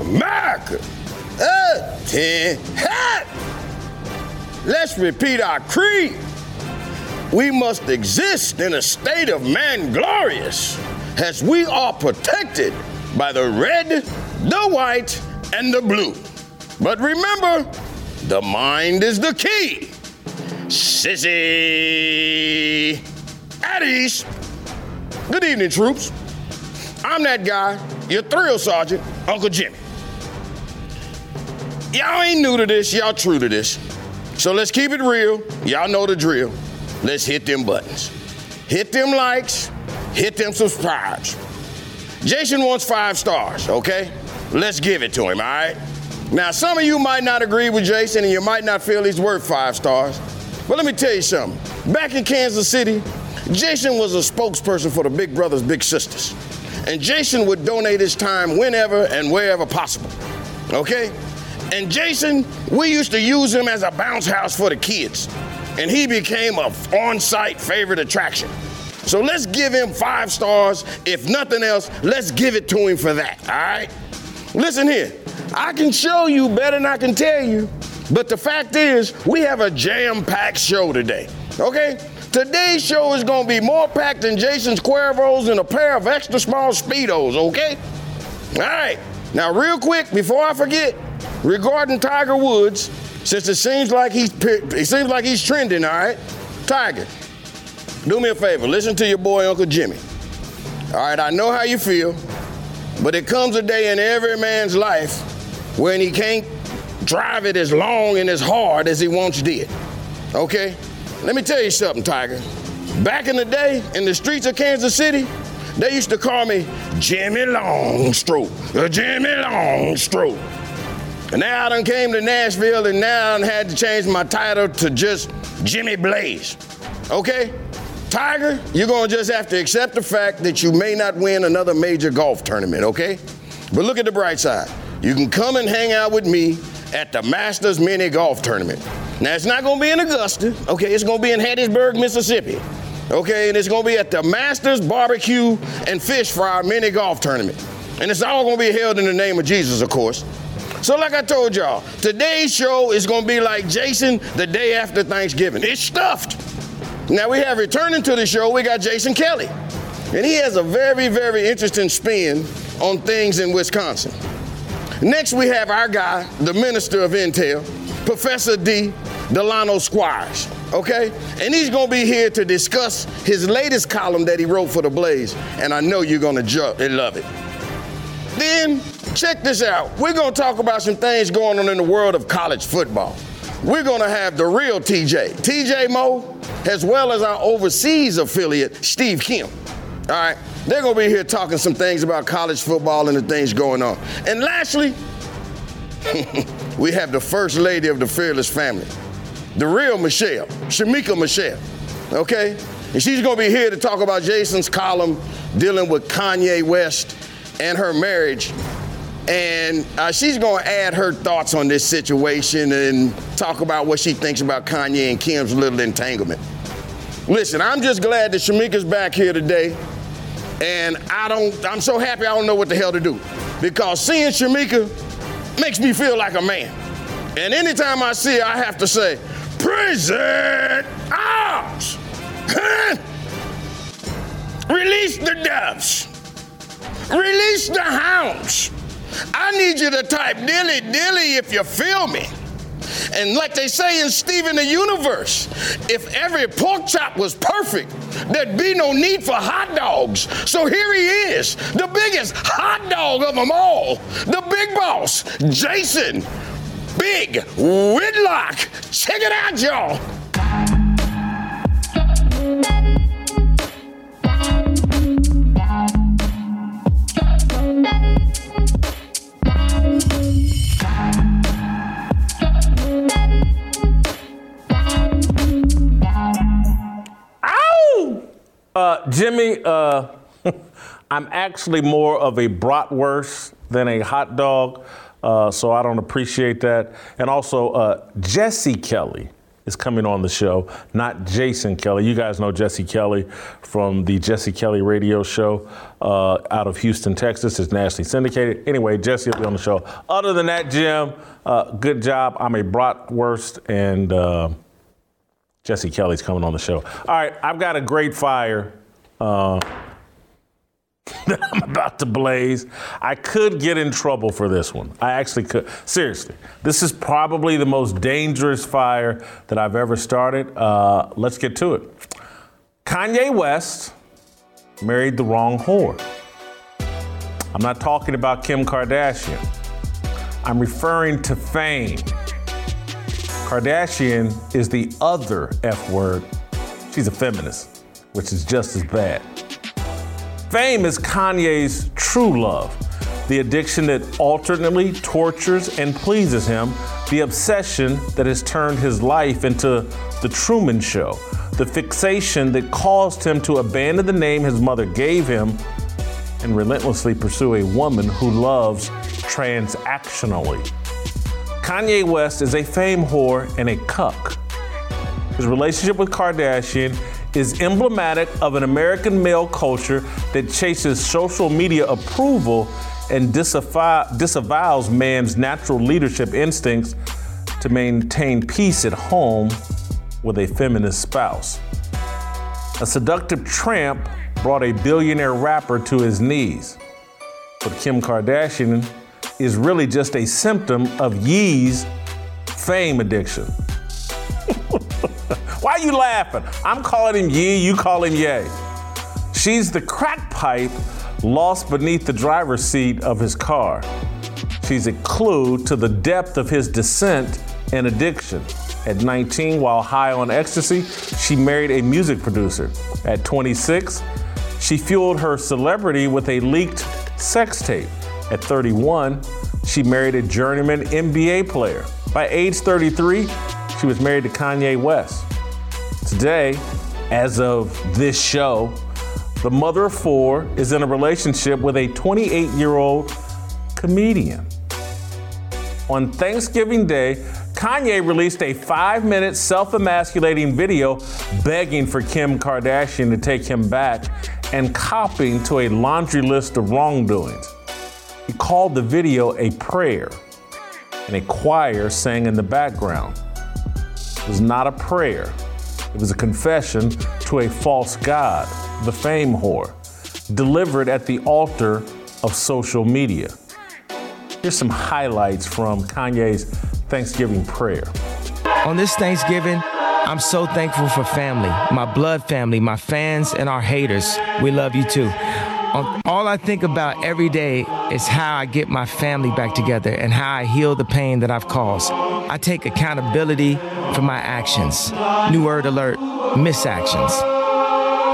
America. Ten, hat. Let's repeat our creed. We must exist in a state of man glorious, as we are protected by the red, the white, and the blue. But remember, the mind is the key. Sissy. At ease. Good evening, troops. I'm that guy, your thrill sergeant, Uncle Jimmy. Y'all ain't new to this, y'all true to this. So let's keep it real. Y'all know the drill. Let's hit them buttons. Hit them likes, hit them subscribes. Jason wants five stars, okay? Let's give it to him, all right? Now, some of you might not agree with Jason and you might not feel he's worth five stars. But let me tell you something. Back in Kansas City, Jason was a spokesperson for the Big Brothers Big Sisters. And Jason would donate his time whenever and wherever possible. Okay? And Jason, we used to use him as a bounce house for the kids. And he became a on-site favorite attraction. So let's give him five stars. If nothing else, let's give it to him for that, all right? Listen here, I can show you better than I can tell you, but the fact is, we have a jam-packed show today, okay? Today's show is gonna be more packed than Jason's Cuervos and a pair of extra small Speedos, okay? All right, now real quick, before I forget, regarding Tiger Woods, since it seems like he's it seems like he's trending, all right? Tiger, do me a favor, listen to your boy Uncle Jimmy. All right, I know how you feel, but it comes a day in every man's life when he can't drive it as long and as hard as he once did. Okay? Let me tell you something, Tiger. Back in the day, in the streets of Kansas City, they used to call me Jimmy Longstroke. Jimmy Longstroke. And now I done came to Nashville and now I had to change my title to just Jimmy Blaze. Okay? Tiger, you're gonna just have to accept the fact that you may not win another major golf tournament, okay? But look at the bright side. You can come and hang out with me at the Masters Mini Golf Tournament. Now, it's not gonna be in Augusta, okay? It's gonna be in Hattiesburg, Mississippi, okay? And it's gonna be at the Masters Barbecue and Fish Fry Mini Golf Tournament. And it's all gonna be held in the name of Jesus, of course. So, like I told y'all, today's show is gonna be like Jason the day after Thanksgiving. It's stuffed. Now we have returning to the show, we got Jason Kelly. And he has a very, very interesting spin on things in Wisconsin. Next, we have our guy, the Minister of Intel, Professor D. Delano Squires, okay? And he's gonna be here to discuss his latest column that he wrote for The Blaze, and I know you're gonna ju- love it. Then, check this out. We're gonna talk about some things going on in the world of college football. We're gonna have the real TJ, TJ Moe, as well as our overseas affiliate, Steve Kim. All right, they're gonna be here talking some things about college football and the things going on. And lastly, we have the first lady of the Fearless family, the real Michelle, Shamika Michelle, okay? And she's gonna be here to talk about Jason's column dealing with Kanye West and her marriage. And uh, she's gonna add her thoughts on this situation and talk about what she thinks about Kanye and Kim's little entanglement. Listen, I'm just glad that Shamika's back here today. And I don't, I'm so happy I don't know what the hell to do. Because seeing Shamika makes me feel like a man. And anytime I see her, I have to say, Prison out! Release the doves. Release the hounds. I need you to type dilly dilly if you feel me. And like they say in Steven the Universe, if every pork chop was perfect, there'd be no need for hot dogs. So here he is, the biggest hot dog of them all, the big boss, Jason Big Whitlock. Check it out, y'all. Uh, Jimmy, uh, I'm actually more of a bratwurst than a hot dog, uh, so I don't appreciate that. And also, uh, Jesse Kelly is coming on the show, not Jason Kelly. You guys know Jesse Kelly from the Jesse Kelly radio show uh, out of Houston, Texas. It's nationally syndicated. Anyway, Jesse will be on the show. Other than that, Jim, uh, good job. I'm a bratwurst, and uh, Jesse Kelly's coming on the show. All right, I've got a great fire. Uh, that I'm about to blaze. I could get in trouble for this one. I actually could. Seriously, this is probably the most dangerous fire that I've ever started. Uh, let's get to it. Kanye West married the wrong whore. I'm not talking about Kim Kardashian. I'm referring to fame. Kardashian is the other F word. She's a feminist, which is just as bad. Fame is Kanye's true love, the addiction that alternately tortures and pleases him, the obsession that has turned his life into the Truman Show, the fixation that caused him to abandon the name his mother gave him and relentlessly pursue a woman who loves transactionally. Kanye West is a fame whore and a cuck. His relationship with Kardashian is emblematic of an American male culture that chases social media approval and disavow, disavows man's natural leadership instincts to maintain peace at home with a feminist spouse. A seductive tramp brought a billionaire rapper to his knees. But Kim Kardashian is really just a symptom of Ye's fame addiction. Why are you laughing? I'm calling him Ye, you call him Yay. She's the crack pipe lost beneath the driver's seat of his car. She's a clue to the depth of his descent and addiction. At 19, while high on ecstasy, she married a music producer. At 26, she fueled her celebrity with a leaked sex tape. At 31, she married a journeyman NBA player. By age 33, she was married to Kanye West. Today, as of this show, the mother of four is in a relationship with a 28 year old comedian. On Thanksgiving Day, Kanye released a five minute self emasculating video begging for Kim Kardashian to take him back and copying to a laundry list of wrongdoings. He called the video a prayer, and a choir sang in the background. It was not a prayer, it was a confession to a false god, the fame whore, delivered at the altar of social media. Here's some highlights from Kanye's Thanksgiving prayer. On this Thanksgiving, I'm so thankful for family, my blood family, my fans, and our haters. We love you too. All I think about every day is how I get my family back together and how I heal the pain that I've caused. I take accountability for my actions. New word alert misactions.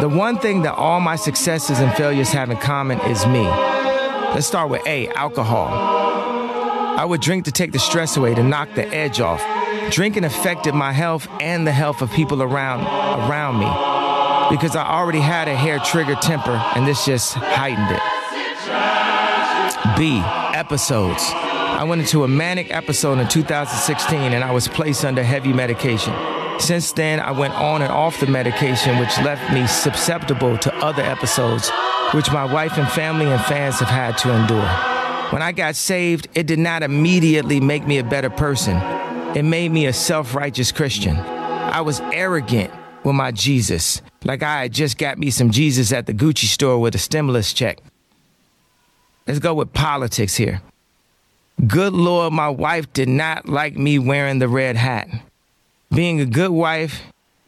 The one thing that all my successes and failures have in common is me. Let's start with A alcohol. I would drink to take the stress away, to knock the edge off. Drinking affected my health and the health of people around around me because I already had a hair trigger temper and this just heightened it. B episodes. I went into a manic episode in 2016 and I was placed under heavy medication. Since then, I went on and off the medication, which left me susceptible to other episodes, which my wife and family and fans have had to endure. When I got saved, it did not immediately make me a better person. It made me a self righteous Christian. I was arrogant with my Jesus, like I had just got me some Jesus at the Gucci store with a stimulus check. Let's go with politics here. Good Lord, my wife did not like me wearing the red hat. Being a good wife,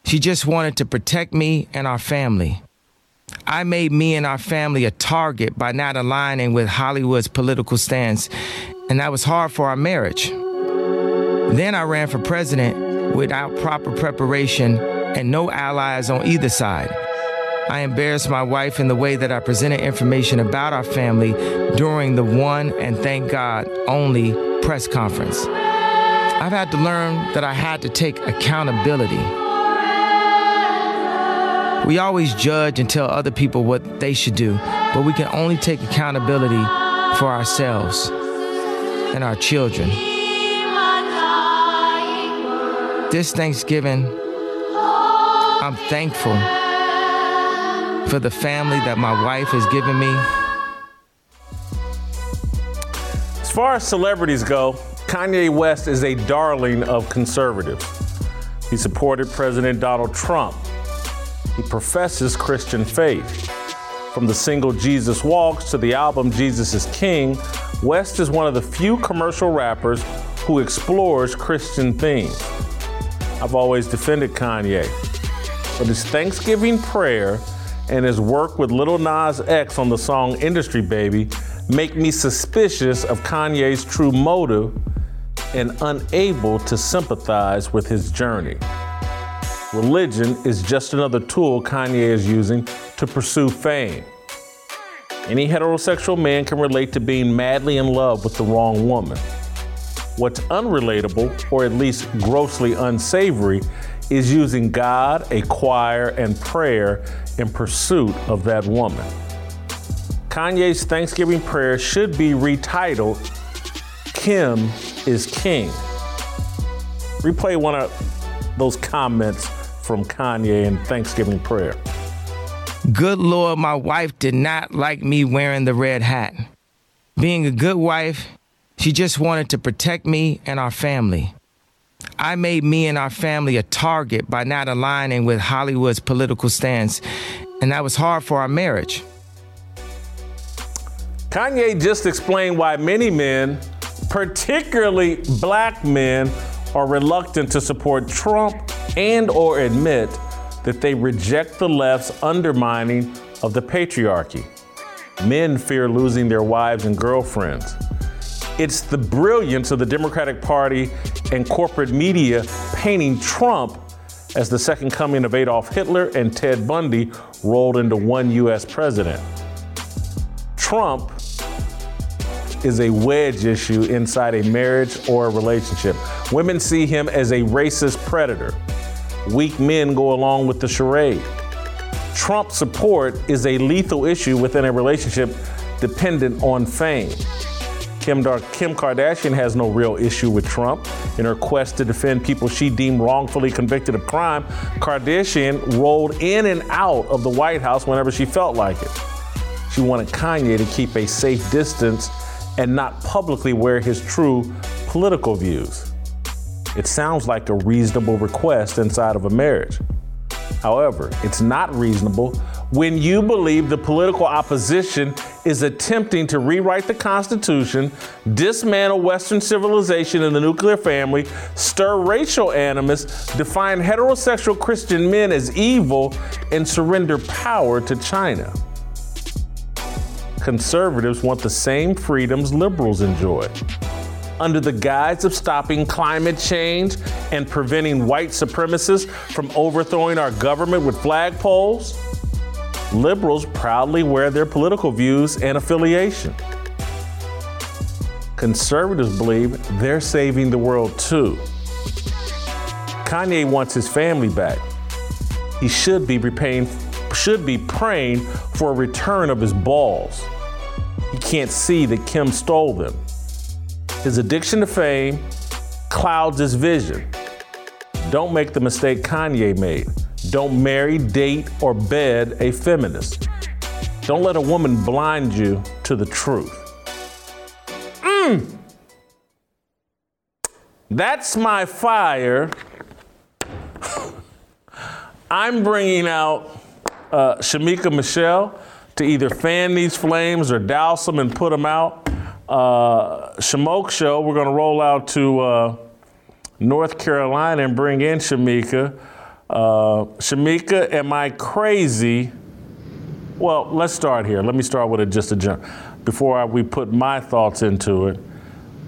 she just wanted to protect me and our family. I made me and our family a target by not aligning with Hollywood's political stance, and that was hard for our marriage. Then I ran for president without proper preparation and no allies on either side. I embarrassed my wife in the way that I presented information about our family during the one and thank God only press conference. I've had to learn that I had to take accountability. We always judge and tell other people what they should do, but we can only take accountability for ourselves and our children. This Thanksgiving, I'm thankful for the family that my wife has given me. As far as celebrities go, Kanye West is a darling of conservatives. He supported President Donald Trump. He professes Christian faith. From the single Jesus Walks to the album Jesus is King, West is one of the few commercial rappers who explores Christian themes. I've always defended Kanye, but his Thanksgiving prayer and his work with Lil Nas X on the song Industry Baby make me suspicious of Kanye's true motive and unable to sympathize with his journey. Religion is just another tool Kanye is using to pursue fame. Any heterosexual man can relate to being madly in love with the wrong woman. What's unrelatable, or at least grossly unsavory, is using God, a choir, and prayer in pursuit of that woman. Kanye's Thanksgiving prayer should be retitled Kim is King. Replay one of those comments from Kanye in Thanksgiving prayer. Good Lord, my wife did not like me wearing the red hat. Being a good wife, she just wanted to protect me and our family. I made me and our family a target by not aligning with Hollywood's political stance, and that was hard for our marriage. Kanye just explained why many men, particularly black men, are reluctant to support Trump and or admit that they reject the left's undermining of the patriarchy. Men fear losing their wives and girlfriends. It's the brilliance of the Democratic Party and corporate media painting Trump as the second coming of Adolf Hitler and Ted Bundy rolled into one U.S. president. Trump is a wedge issue inside a marriage or a relationship. Women see him as a racist predator. Weak men go along with the charade. Trump support is a lethal issue within a relationship dependent on fame. Kim, Dar- Kim Kardashian has no real issue with Trump. In her quest to defend people she deemed wrongfully convicted of crime, Kardashian rolled in and out of the White House whenever she felt like it. She wanted Kanye to keep a safe distance and not publicly wear his true political views. It sounds like a reasonable request inside of a marriage. However, it's not reasonable when you believe the political opposition is attempting to rewrite the Constitution, dismantle Western civilization and the nuclear family, stir racial animus, define heterosexual Christian men as evil, and surrender power to China. Conservatives want the same freedoms liberals enjoy. Under the guise of stopping climate change and preventing white supremacists from overthrowing our government with flagpoles, liberals proudly wear their political views and affiliation. Conservatives believe they're saving the world too. Kanye wants his family back. He should be repaying, should be praying for a return of his balls. He can't see that Kim stole them. His addiction to fame clouds his vision. Don't make the mistake Kanye made. Don't marry, date, or bed a feminist. Don't let a woman blind you to the truth. Mm. That's my fire. I'm bringing out uh, Shamika Michelle to either fan these flames or douse them and put them out. Uh, Shamoke Show, we're going to roll out to uh, North Carolina and bring in Shamika. Uh, Shamika, am I crazy? Well, let's start here. Let me start with a, just a jump before I, we put my thoughts into it.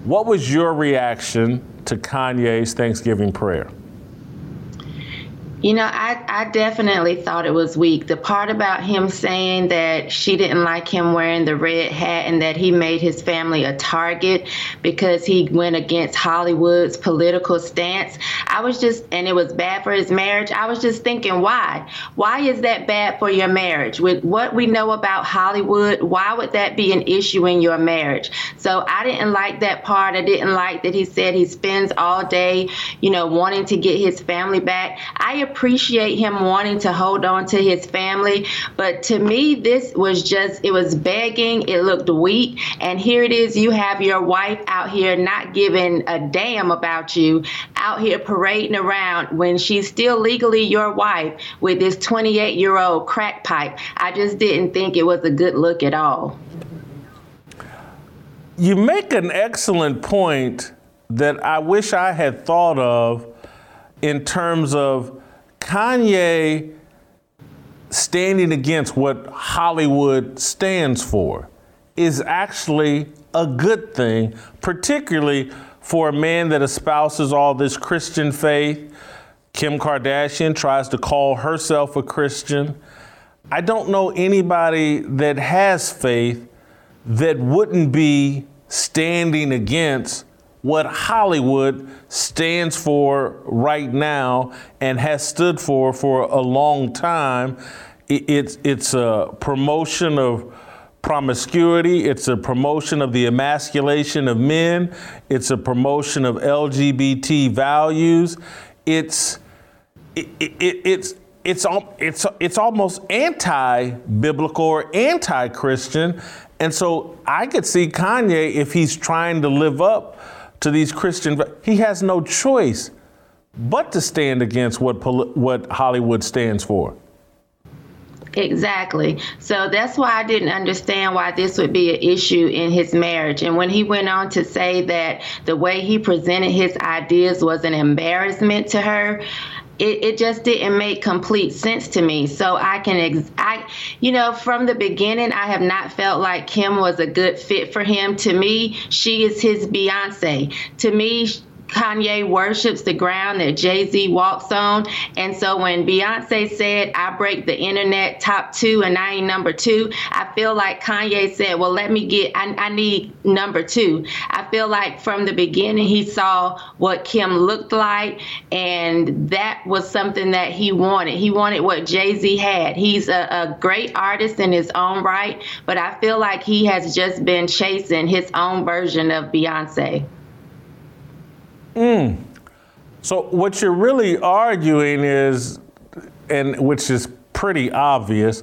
What was your reaction to Kanye's Thanksgiving prayer? You know, I, I definitely thought it was weak. The part about him saying that she didn't like him wearing the red hat and that he made his family a target because he went against Hollywood's political stance, I was just, and it was bad for his marriage. I was just thinking, why? Why is that bad for your marriage? With what we know about Hollywood, why would that be an issue in your marriage? So I didn't like that part. I didn't like that he said he spends all day, you know, wanting to get his family back. I appreciate him wanting to hold on to his family, but to me, this was just, it was begging, it looked weak. And here it is you have your wife out here not giving a damn about you, out here parading around when she's still legally your wife with this 28 year old crack pipe. I just didn't think it was a good look at all. You make an excellent point that I wish I had thought of in terms of Kanye standing against what Hollywood stands for is actually a good thing, particularly for a man that espouses all this Christian faith. Kim Kardashian tries to call herself a Christian. I don't know anybody that has faith that wouldn't be standing against what Hollywood stands for right now and has stood for for a long time. It's, it's a promotion of promiscuity, it's a promotion of the emasculation of men, it's a promotion of LGBT values. It's, it, it, it's, it's, it's, it's almost anti biblical or anti Christian. And so I could see Kanye, if he's trying to live up to these Christian, he has no choice but to stand against what, what Hollywood stands for. Exactly. So that's why I didn't understand why this would be an issue in his marriage. And when he went on to say that the way he presented his ideas was an embarrassment to her, it, it just didn't make complete sense to me. So I can, ex- I, you know, from the beginning, I have not felt like Kim was a good fit for him. To me, she is his Beyonce. To me, Kanye worships the ground that Jay Z walks on. And so when Beyonce said, I break the internet top two and I ain't number two, I feel like Kanye said, Well, let me get, I, I need number two. I feel like from the beginning, he saw what Kim looked like, and that was something that he wanted. He wanted what Jay Z had. He's a, a great artist in his own right, but I feel like he has just been chasing his own version of Beyonce. Mm. So what you're really arguing is, and which is pretty obvious,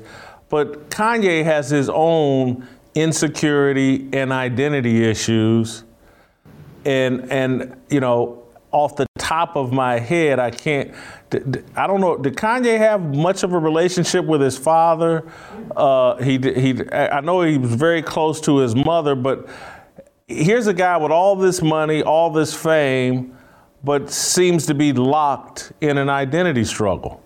but Kanye has his own insecurity and identity issues. And and you know, off the top of my head, I can't. I don't know. Did Kanye have much of a relationship with his father? Uh, he he. I know he was very close to his mother, but here's a guy with all this money, all this fame, but seems to be locked in an identity struggle.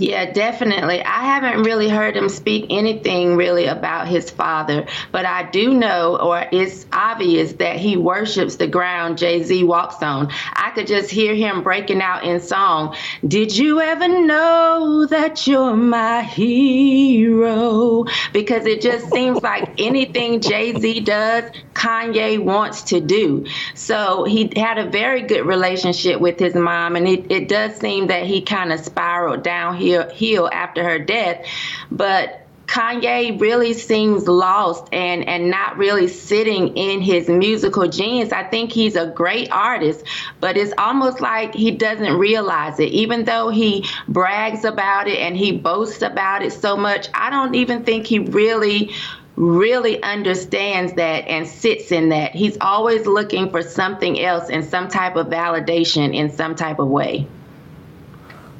Yeah, definitely. I haven't really heard him speak anything really about his father, but I do know, or it's obvious, that he worships the ground Jay Z walks on. I could just hear him breaking out in song. Did you ever know that you're my hero? Because it just seems like anything Jay Z does, Kanye wants to do. So he had a very good relationship with his mom, and it, it does seem that he kind of spiraled downhill heal, after her death. But Kanye really seems lost and and not really sitting in his musical genius. I think he's a great artist, but it's almost like he doesn't realize it. Even though he brags about it and he boasts about it so much, I don't even think he really really understands that and sits in that. He's always looking for something else and some type of validation in some type of way.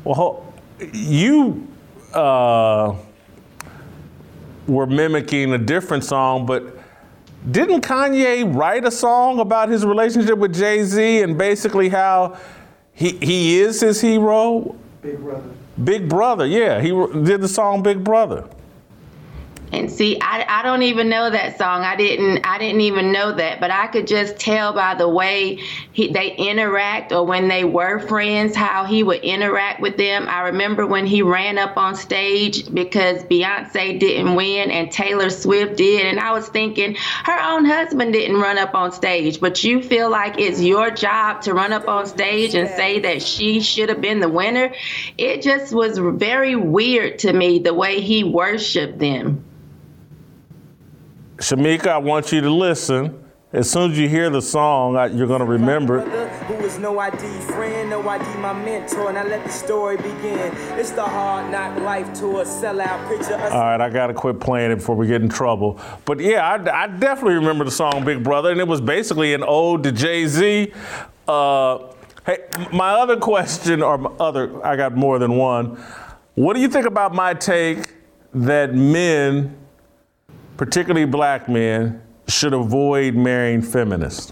Well, you uh, were mimicking a different song, but didn't Kanye write a song about his relationship with Jay Z and basically how he, he is his hero? Big Brother. Big Brother, yeah. He did the song Big Brother. And see, I, I don't even know that song. I didn't I didn't even know that, but I could just tell by the way he, they interact or when they were friends how he would interact with them. I remember when he ran up on stage because Beyonce didn't win and Taylor Swift did, and I was thinking her own husband didn't run up on stage, but you feel like it's your job to run up on stage and say that she should have been the winner. It just was very weird to me the way he worshiped them. Shamika, I want you to listen. As soon as you hear the song, you're going to remember it. Who is no ID friend, no ID my mentor. Now let the story begin. It's the hard knock life to a sellout picture. All right, I got to quit playing it before we get in trouble. But yeah, I, I, definitely remember the song Big Brother, and it was basically an ode to Jay Z. Uh, hey, my other question, or other, I got more than one. What do you think about my take that men particularly black men, should avoid marrying feminists?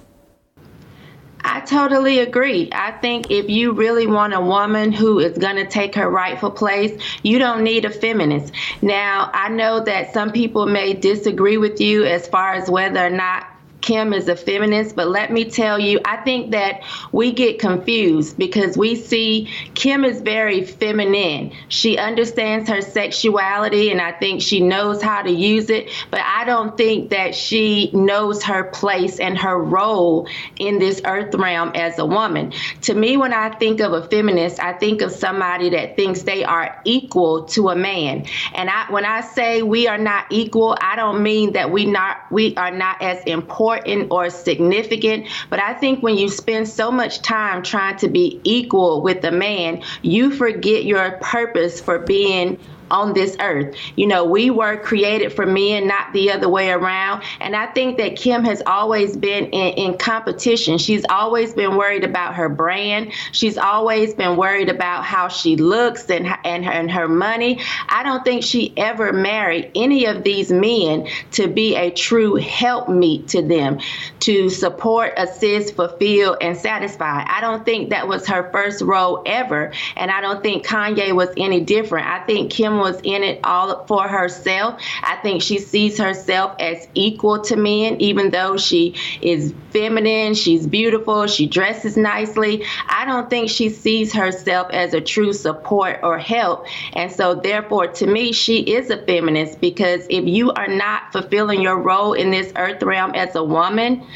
I totally agree. I think if you really want a woman who is going to take her rightful place, you don't need a feminist. Now, I know that some people may disagree with you as far as whether or not Kim is a feminist, but let me tell you, I think that we get confused because we see Kim is very feminine. She understands her sexuality and I think she knows how to use it, but I don't think that she knows her place and her role in this earth realm as a woman. To me, when I think of a feminist, I think of somebody that thinks they are equal to a man. And I, when I say we are not equal, I don't mean that we not we are not as important important or significant. But I think when you spend so much time trying to be equal with a man, you forget your purpose for being on this earth. You know, we were created for men, not the other way around. And I think that Kim has always been in, in, competition. She's always been worried about her brand. She's always been worried about how she looks and and her, and her money. I don't think she ever married any of these men to be a true helpmeet to them, to support, assist, fulfill, and satisfy. I don't think that was her first role ever. And I don't think Kanye was any different. I think Kim was in it all for herself. I think she sees herself as equal to men, even though she is feminine, she's beautiful, she dresses nicely. I don't think she sees herself as a true support or help. And so, therefore, to me, she is a feminist because if you are not fulfilling your role in this earth realm as a woman,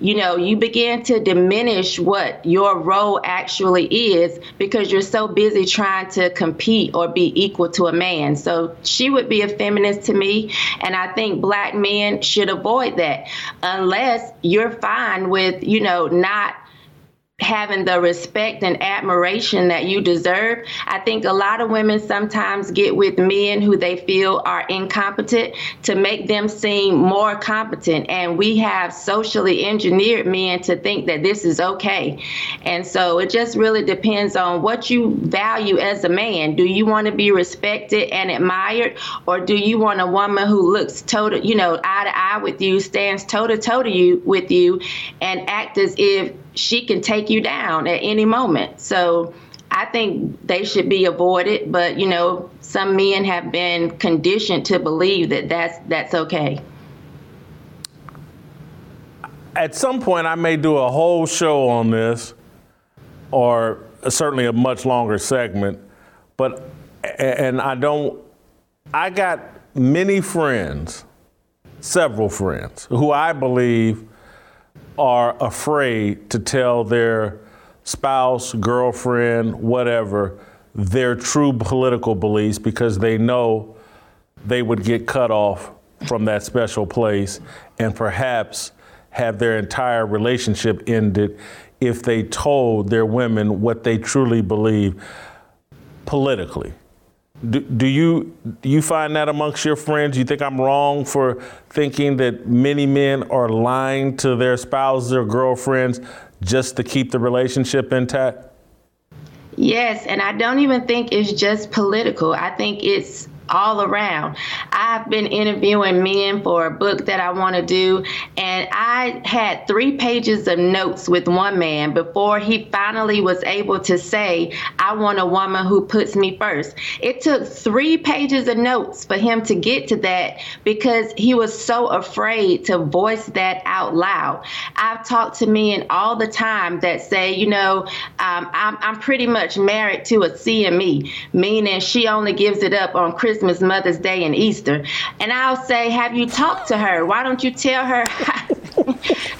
you know, you begin to diminish what your role actually is because you're so busy trying to compete or be equal to a man. So she would be a feminist to me. And I think black men should avoid that unless you're fine with, you know, not having the respect and admiration that you deserve. I think a lot of women sometimes get with men who they feel are incompetent to make them seem more competent. And we have socially engineered men to think that this is okay. And so it just really depends on what you value as a man. Do you want to be respected and admired, or do you want a woman who looks total, you know, eye to eye with you, stands toe to toe to you with you, and act as if she can take you down at any moment. So I think they should be avoided, but you know, some men have been conditioned to believe that that's that's okay. At some point, I may do a whole show on this, or certainly a much longer segment. But and I don't. I got many friends, several friends, who I believe are afraid to tell their spouse, girlfriend, whatever, their true political beliefs because they know they would get cut off from that special place and perhaps have their entire relationship ended if they told their women what they truly believe politically. Do, do you do you find that amongst your friends? You think I'm wrong for thinking that many men are lying to their spouses or girlfriends just to keep the relationship intact? Yes, and I don't even think it's just political. I think it's all around. I've been interviewing men for a book that I want to do, and I had three pages of notes with one man before he finally was able to say, I want a woman who puts me first. It took three pages of notes for him to get to that because he was so afraid to voice that out loud. I've talked to men all the time that say, you know, um, I'm, I'm pretty much married to a CME, meaning she only gives it up on Christmas, Mother's Day, and Easter. And I'll say, Have you talked to her? Why don't you tell her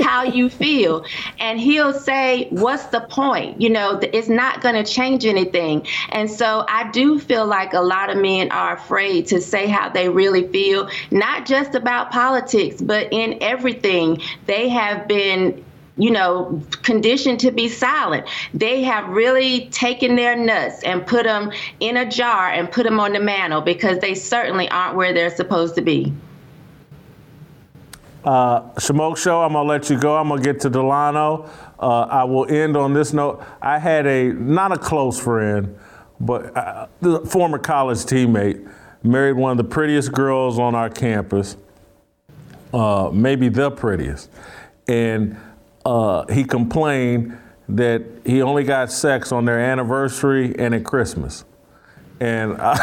how you feel? And he'll say, What's the point? You know, it's not going to change anything. And so I do feel like a lot of men are afraid to say how they really feel, not just about politics, but in everything. They have been you know, conditioned to be silent. They have really taken their nuts and put them in a jar and put them on the mantle because they certainly aren't where they're supposed to be. Uh, Smoke Show, I'm gonna let you go. I'm gonna get to Delano. Uh, I will end on this note. I had a not a close friend, but uh, the former college teammate married one of the prettiest girls on our campus, uh, maybe the prettiest, and uh, he complained that he only got sex on their anniversary and at Christmas. And I,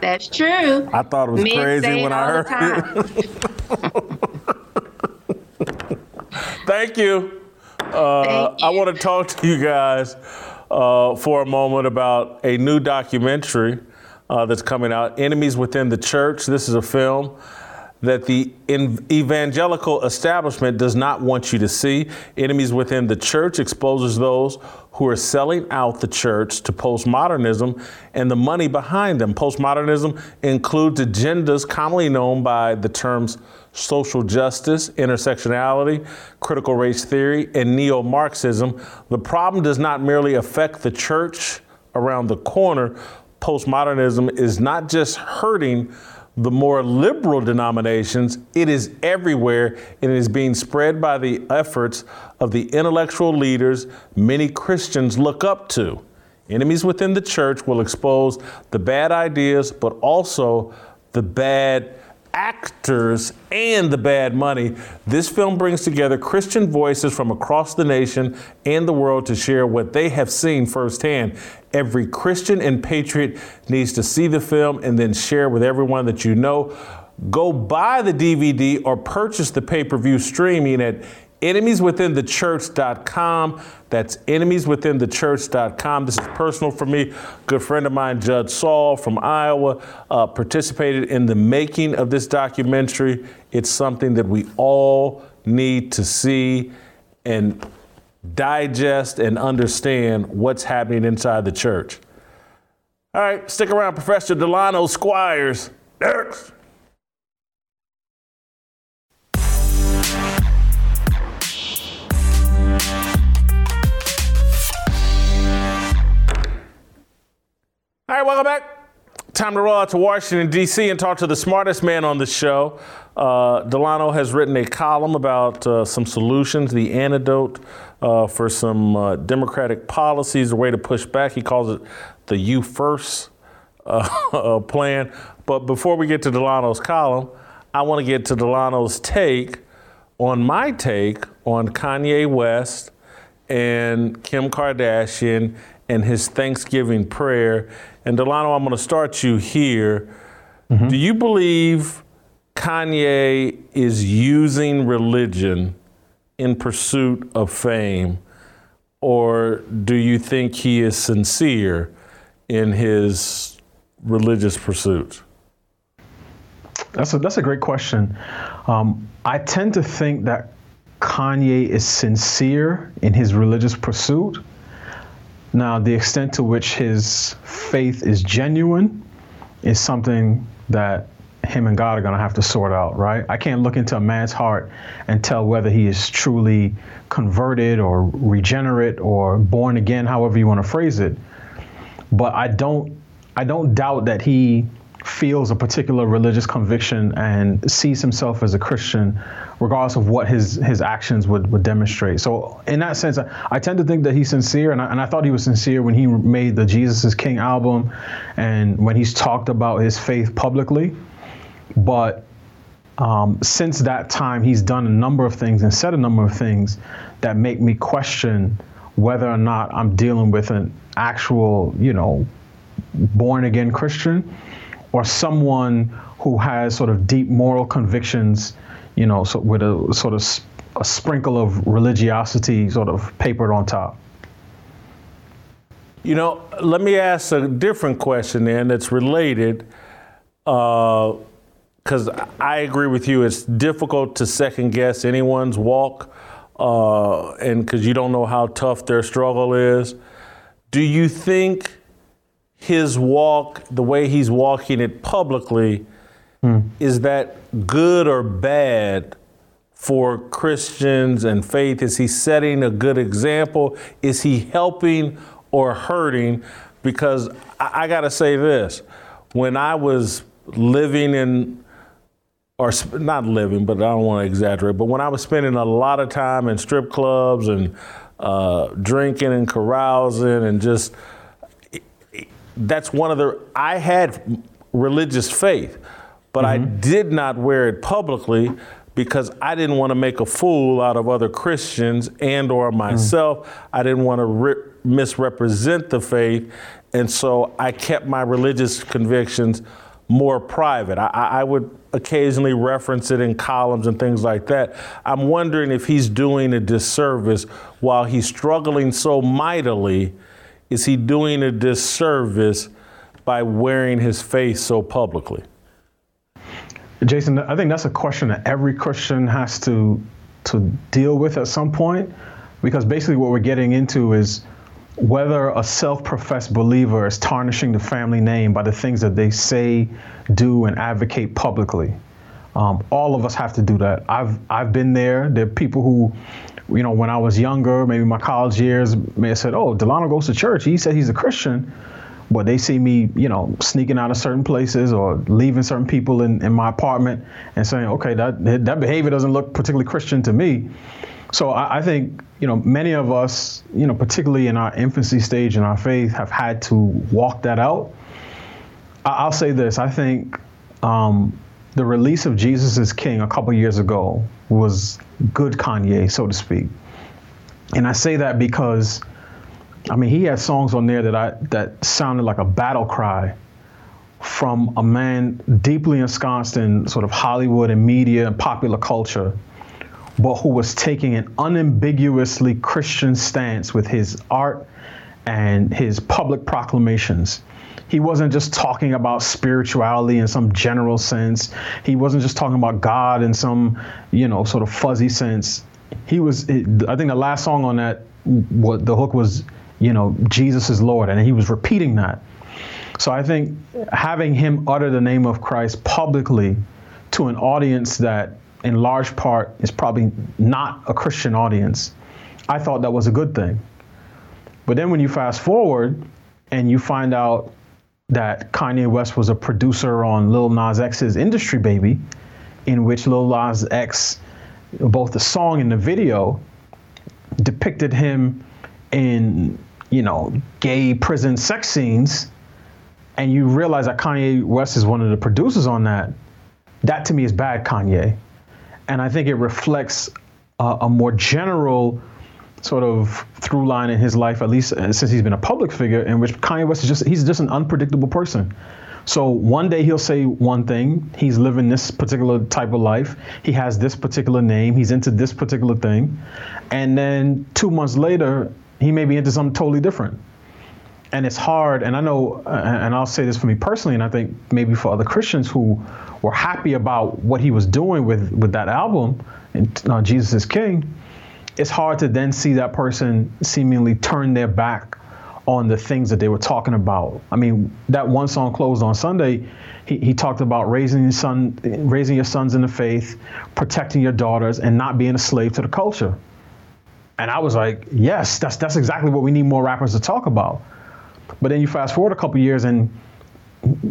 that's true. I thought it was Men crazy when I heard it. Thank you. Uh, Thank you. I want to talk to you guys uh, for a moment about a new documentary uh, that's coming out, Enemies Within the Church. This is a film that the evangelical establishment does not want you to see. Enemies within the church exposes those who are selling out the church to postmodernism and the money behind them. Postmodernism includes agendas commonly known by the terms social justice, intersectionality, critical race theory, and neo Marxism. The problem does not merely affect the church around the corner. Postmodernism is not just hurting the more liberal denominations, it is everywhere and it is being spread by the efforts of the intellectual leaders many Christians look up to. Enemies within the church will expose the bad ideas, but also the bad actors and the bad money. This film brings together Christian voices from across the nation and the world to share what they have seen firsthand. Every Christian and patriot needs to see the film and then share with everyone that you know. Go buy the DVD or purchase the pay per view streaming at enemieswithinthechurch.com. That's enemieswithinthechurch.com. This is personal for me. Good friend of mine, Judd Saul from Iowa, uh, participated in the making of this documentary. It's something that we all need to see and digest and understand what's happening inside the church. All right, stick around, Professor Delano Squires. Next. All right, welcome back. Time to roll out to Washington, D.C. and talk to the smartest man on the show. Uh, Delano has written a column about uh, some solutions, the antidote uh, for some uh, Democratic policies, a way to push back. He calls it the You First uh, uh, plan. But before we get to Delano's column, I want to get to Delano's take on my take on Kanye West and Kim Kardashian and his Thanksgiving prayer. And Delano, I'm going to start you here. Mm-hmm. Do you believe Kanye is using religion in pursuit of fame? Or do you think he is sincere in his religious pursuits? That's a, that's a great question. Um, I tend to think that Kanye is sincere in his religious pursuit. Now, the extent to which his faith is genuine is something that him and God are going to have to sort out, right? I can't look into a man's heart and tell whether he is truly converted or regenerate or born again, however you want to phrase it. But I don't I don't doubt that he feels a particular religious conviction and sees himself as a Christian, regardless of what his his actions would, would demonstrate. So in that sense, I, I tend to think that he's sincere, and I, and I thought he was sincere when he made the Jesus is King album, and when he's talked about his faith publicly. But um, since that time, he's done a number of things and said a number of things that make me question whether or not I'm dealing with an actual, you know, born again Christian or someone who has sort of deep moral convictions, you know, so with a sort of a sprinkle of religiosity sort of papered on top. You know, let me ask a different question then that's related. Because uh, I agree with you, it's difficult to second guess anyone's walk, uh, and because you don't know how tough their struggle is. Do you think his walk, the way he's walking it publicly, mm. is that good or bad for Christians and faith? Is he setting a good example? Is he helping or hurting? Because I, I got to say this when I was living in, or not living, but I don't want to exaggerate, but when I was spending a lot of time in strip clubs and uh, drinking and carousing and just that's one of the I had religious faith, but mm-hmm. I did not wear it publicly because I didn't want to make a fool out of other Christians and or myself. Mm. I didn't want to re- misrepresent the faith, and so I kept my religious convictions more private. I, I, would occasionally reference it in columns and things like that. I'm wondering if he's doing a disservice while he's struggling so mightily is he doing a disservice by wearing his face so publicly? Jason, I think that's a question that every Christian has to to deal with at some point, because basically what we're getting into is whether a self-professed believer is tarnishing the family name by the things that they say, do, and advocate publicly. Um, all of us have to do that. I've I've been there. There are people who you know, when I was younger, maybe my college years, may have said, "Oh, Delano goes to church. He said he's a Christian." But they see me, you know, sneaking out of certain places or leaving certain people in, in my apartment and saying, "Okay, that that behavior doesn't look particularly Christian to me." So I, I think, you know, many of us, you know, particularly in our infancy stage in our faith, have had to walk that out. I, will say this: I think um, the release of Jesus is King a couple years ago was good Kanye, so to speak. And I say that because, I mean, he had songs on there that I that sounded like a battle cry from a man deeply ensconced in sort of Hollywood and media and popular culture, but who was taking an unambiguously Christian stance with his art and his public proclamations he wasn't just talking about spirituality in some general sense. He wasn't just talking about God in some, you know, sort of fuzzy sense. He was, I think the last song on that, what the hook was, you know, Jesus is Lord, and he was repeating that. So I think having him utter the name of Christ publicly to an audience that, in large part, is probably not a Christian audience, I thought that was a good thing. But then when you fast forward and you find out that Kanye West was a producer on Lil Nas X's Industry Baby, in which Lil Nas X, both the song and the video, depicted him in, you know, gay prison sex scenes, and you realize that Kanye West is one of the producers on that, that to me is bad Kanye. And I think it reflects a, a more general sort of through line in his life, at least uh, since he's been a public figure, in which Kanye West is just he's just an unpredictable person. So one day he'll say one thing, he's living this particular type of life, he has this particular name, he's into this particular thing, and then two months later he may be into something totally different. And it's hard, and I know, uh, and I'll say this for me personally, and I think maybe for other Christians who were happy about what he was doing with with that album, and uh, Jesus is King it's hard to then see that person seemingly turn their back on the things that they were talking about. I mean, that one song closed on Sunday. He, he talked about raising your son, raising your sons in the faith, protecting your daughters, and not being a slave to the culture. And I was like, yes, that's that's exactly what we need more rappers to talk about. But then you fast forward a couple years, and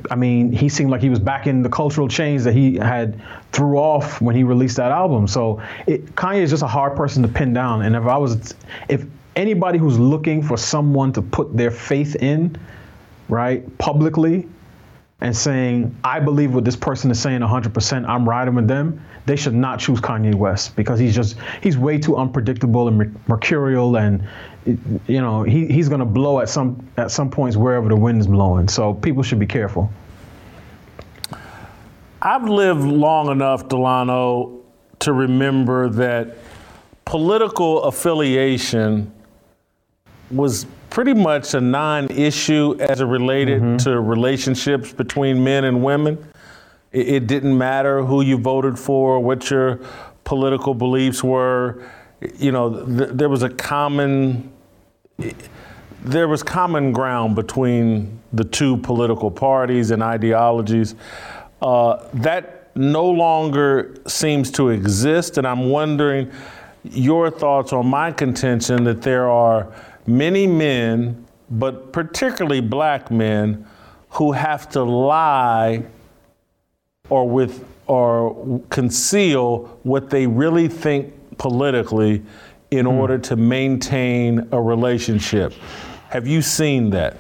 I mean, he seemed like he was back in the cultural change that he had threw off when he released that album. So it, Kanye is just a hard person to pin down. And if I was, if anybody who's looking for someone to put their faith in, right, publicly, and saying, I believe what this person is saying 100%, I'm riding with them, they should not choose Kanye West because he's just, he's way too unpredictable and mercurial and, you know, he, he's going to blow at some, at some points wherever the wind is blowing. So people should be careful. I've lived long enough, Delano, to remember that political affiliation was pretty much a non-issue as it related mm-hmm. to relationships between men and women. It, it, didn't matter who you voted for, what your political beliefs were. You know, th- there was a common there was common ground between the two political parties and ideologies. Uh, that no longer seems to exist, and I'm wondering your thoughts on my contention that there are many men, but particularly black men, who have to lie or with or conceal what they really think politically in mm. order to maintain a relationship. Have you seen that?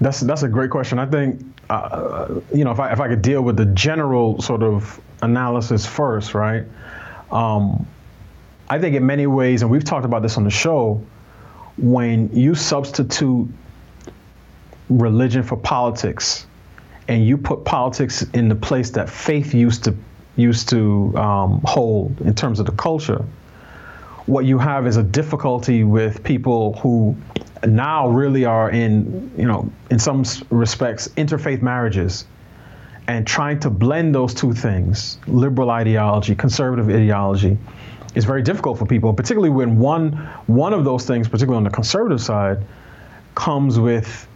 That's that's a great question. I think uh, you know if I if I could deal with the general sort of analysis first, right? Um, I think in many ways, and we've talked about this on the show, when you substitute religion for politics, and you put politics in the place that faith used to used to um, hold in terms of the culture, what you have is a difficulty with people who now really are in, you know, in some respects, interfaith marriages and trying to blend those two things, liberal ideology, conservative ideology, is very difficult for people, particularly when one one of those things, particularly on the conservative side, comes with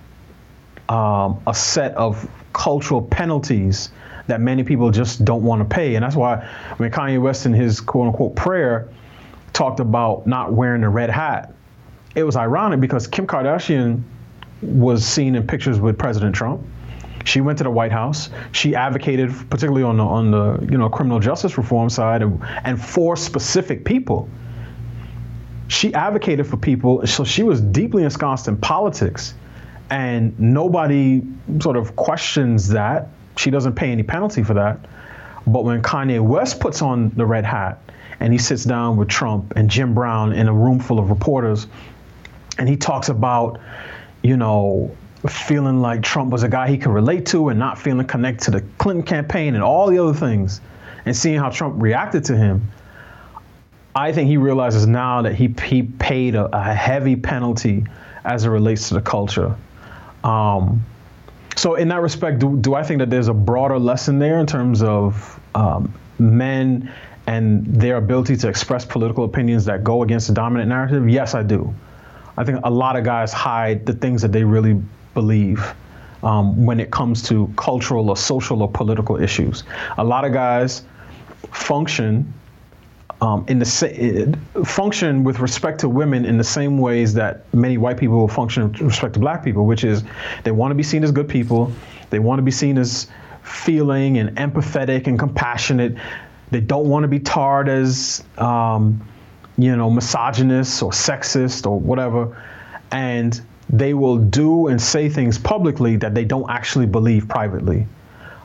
um, a set of cultural penalties that many people just don't want to pay. And that's why when Kanye West in his quote unquote prayer talked about not wearing the red hat, it was ironic because Kim Kardashian was seen in pictures with President Trump. She went to the White House. She advocated, particularly on the on the you know criminal justice reform side, and, and for specific people. She advocated for people, so she was deeply ensconced in politics, and nobody sort of questions that. She doesn't pay any penalty for that. But when Kanye West puts on the red hat and he sits down with Trump and Jim Brown in a room full of reporters, and he talks about, you know, feeling like Trump was a guy he could relate to and not feeling connected to the Clinton campaign and all the other things, and seeing how Trump reacted to him, I think he realizes now that he he paid a, a heavy penalty as it relates to the culture. Um, so in that respect, do, do I think that there's a broader lesson there in terms of um, men and their ability to express political opinions that go against the dominant narrative? Yes, I do. I think a lot of guys hide the things that they really believe um, when it comes to cultural or social or political issues. A lot of guys function um, in the sa- function with respect to women in the same ways that many white people will function with respect to black people, which is they want to be seen as good people, they want to be seen as feeling and empathetic and compassionate. They don't want to be tarred as um, you know misogynist or sexist or whatever, and they will do and say things publicly that they don't actually believe privately.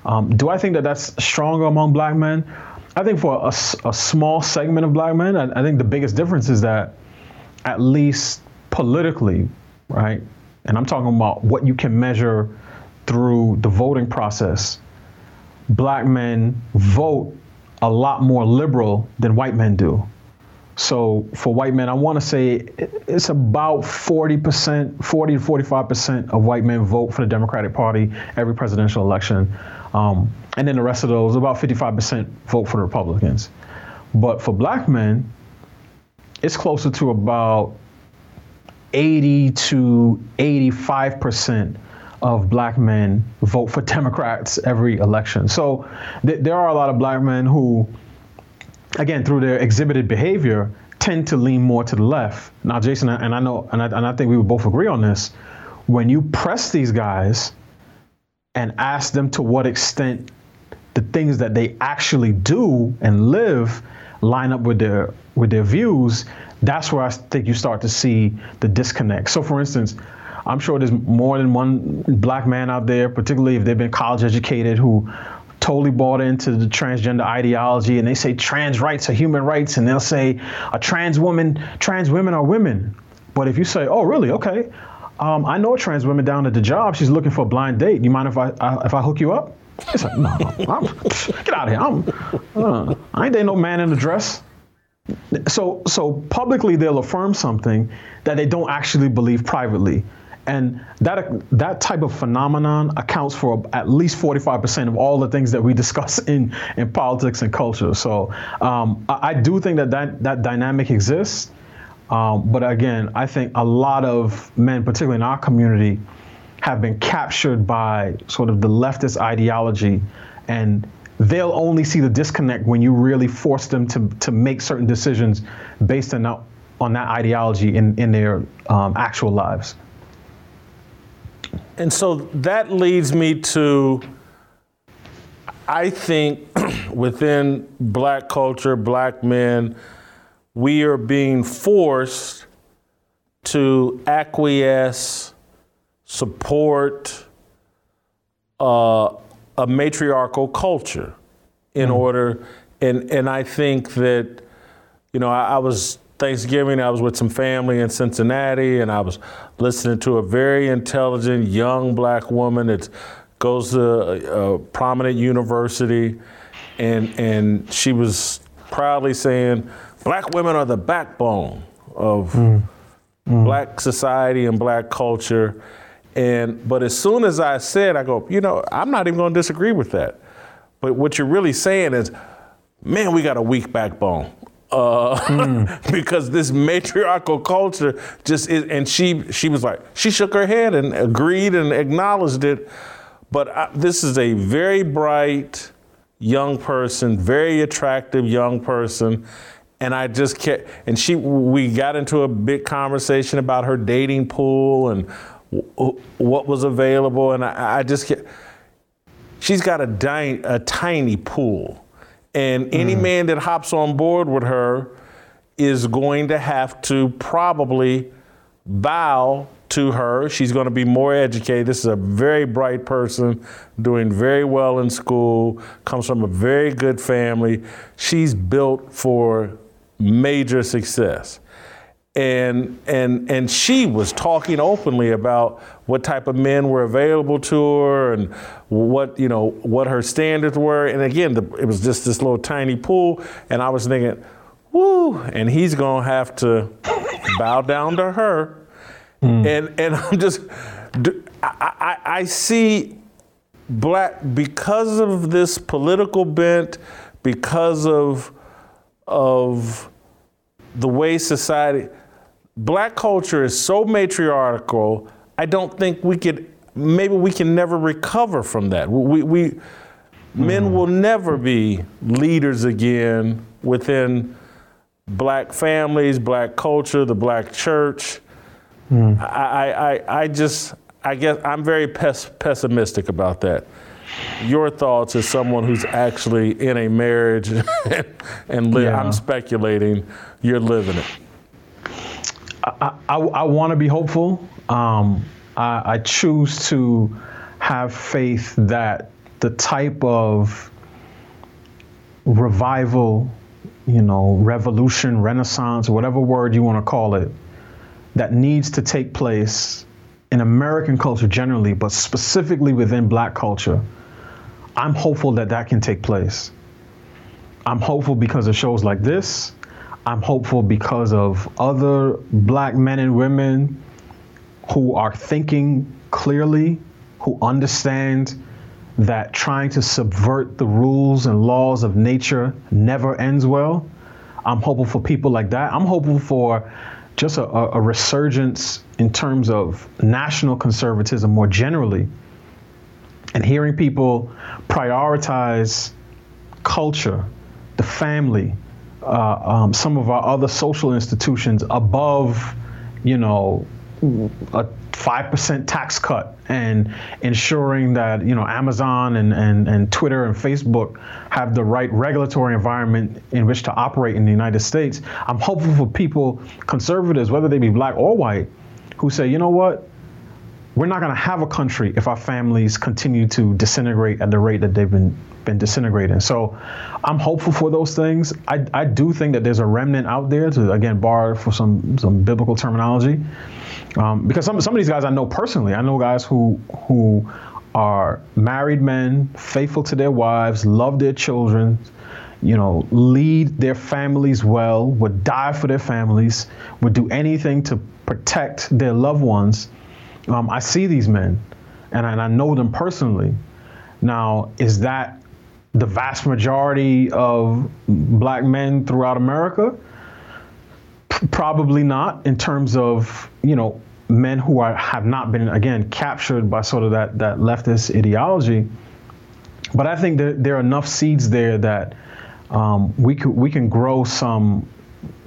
Um, do I think that that's stronger among black men? I think for a, a small segment of black men, I, I, think the biggest difference is that, at least politically, right? And I'm talking about what you can measure through the voting process. Black men vote a lot more liberal than white men do. So for white men, I want to say it's about 40%, 40 to 45% of white men vote for the Democratic Party every presidential election. Um, and then the rest of those, about 55% vote for the Republicans. But for black men, it's closer to about 80 to 85% of black men vote for Democrats every election. So th- there are a lot of black men who again, through their exhibited behavior, tend to lean more to the left. Now, Jason, and I know, and I, and I think we would both agree on this. when you press these guys and ask them to what extent the things that they actually do and live line up with their with their views, that's where I think you start to see the disconnect. So, for instance, I'm sure there's more than one black man out there, particularly if they've been college educated, who totally bought into the transgender ideology and they say trans rights are human rights and they'll say a trans woman, trans women are women. But if you say, oh, really? Okay. Um, I know a trans woman down at the job. She's looking for a blind date. Do you mind if I, I if I hook you up? It's like, no, I'm, get out of here. I'm, uh, I ain't no man in a dress. So, so publicly they'll affirm something that they don't actually believe privately. And that, that type of phenomenon accounts for at least 45% of all the things that we discuss in, in politics and culture. So um, I, I, do think that that, that dynamic exists. Um, but again, I think a lot of men, particularly in our community, have been captured by sort of the leftist ideology and they'll only see the disconnect when you really force them to, to make certain decisions based on on that ideology in, in their um, actual lives. And so that leads me to I think within black culture, black men, we are being forced to acquiesce, support uh, a matriarchal culture in mm. order, and and I think that, you know, I, I was Thanksgiving, I was with some family in Cincinnati, and I was listening to a very intelligent young black woman that goes to a, a prominent university, and and she was proudly saying, "Black women are the backbone of mm. Mm. black society and black culture." And but as soon as I said, I go, you know, I'm not even going to disagree with that. But what you're really saying is, man, we got a weak backbone uh, mm. because this matriarchal culture just is, and she she was like she shook her head and agreed and acknowledged it. But I, this is a very bright young person, very attractive young person, and I just kept and she we got into a big conversation about her dating pool and w- what was available, and I, I just kept. She's got a, di- a tiny pool and any mm. man that hops on board with her is going to have to probably bow to her. She's going to be more educated. This is a very bright person, doing very well in school, comes from a very good family. She's built for major success and and and she was talking openly about what type of men were available to her and what you know what her standards were. And again the, it was just this little tiny pool. And i was thinking whoo and he's gonna have to bow down to her. Mm. and and i'm just I, I, I see black because of this political bent because of of the way society black culture is so matriarchal, I don't think we could, maybe we can never recover from that. We, we mm. men will never be leaders again within black families, black culture, the black church. Mm. I, I, I just, I guess I'm very pes- pessimistic about that. Your thoughts as someone who's actually in a marriage and li- yeah. I'm speculating you're living it. I, I, I want to be hopeful. Um, I, I choose to have faith that the type of revival, you know, revolution, renaissance, whatever word you want to call it, that needs to take place in American culture generally, but specifically within black culture, I'm hopeful that that can take place. I'm hopeful because of shows like this. I'm hopeful because of other black men and women who are thinking clearly, who understand that trying to subvert the rules and laws of nature never ends well. I'm hopeful for people like that. I'm hopeful for just a, a resurgence in terms of national conservatism more generally and hearing people prioritize culture, the family, uh, um, some of our other social institutions above, you know, a five percent tax cut and ensuring that you know Amazon and, and, and Twitter and Facebook have the right regulatory environment in which to operate in the United States. I'm hopeful for people, conservatives, whether they be black or white, who say, you know what, we're not going to have a country if our families continue to disintegrate at the rate that they've been been disintegrating. So I'm hopeful for those things. I, I do think that there's a remnant out there to again borrow for some some biblical terminology um, because some, some of these guys I know personally. I know guys who who are married men, faithful to their wives, love their children, you know, lead their families well, would die for their families, would do anything to protect their loved ones. Um, I see these men, and I, and I know them personally. Now, is that the vast majority of black men throughout America? probably not in terms of you know men who are have not been again captured by sort of that that leftist ideology. But I think there, there are enough seeds there that um, we could we can grow some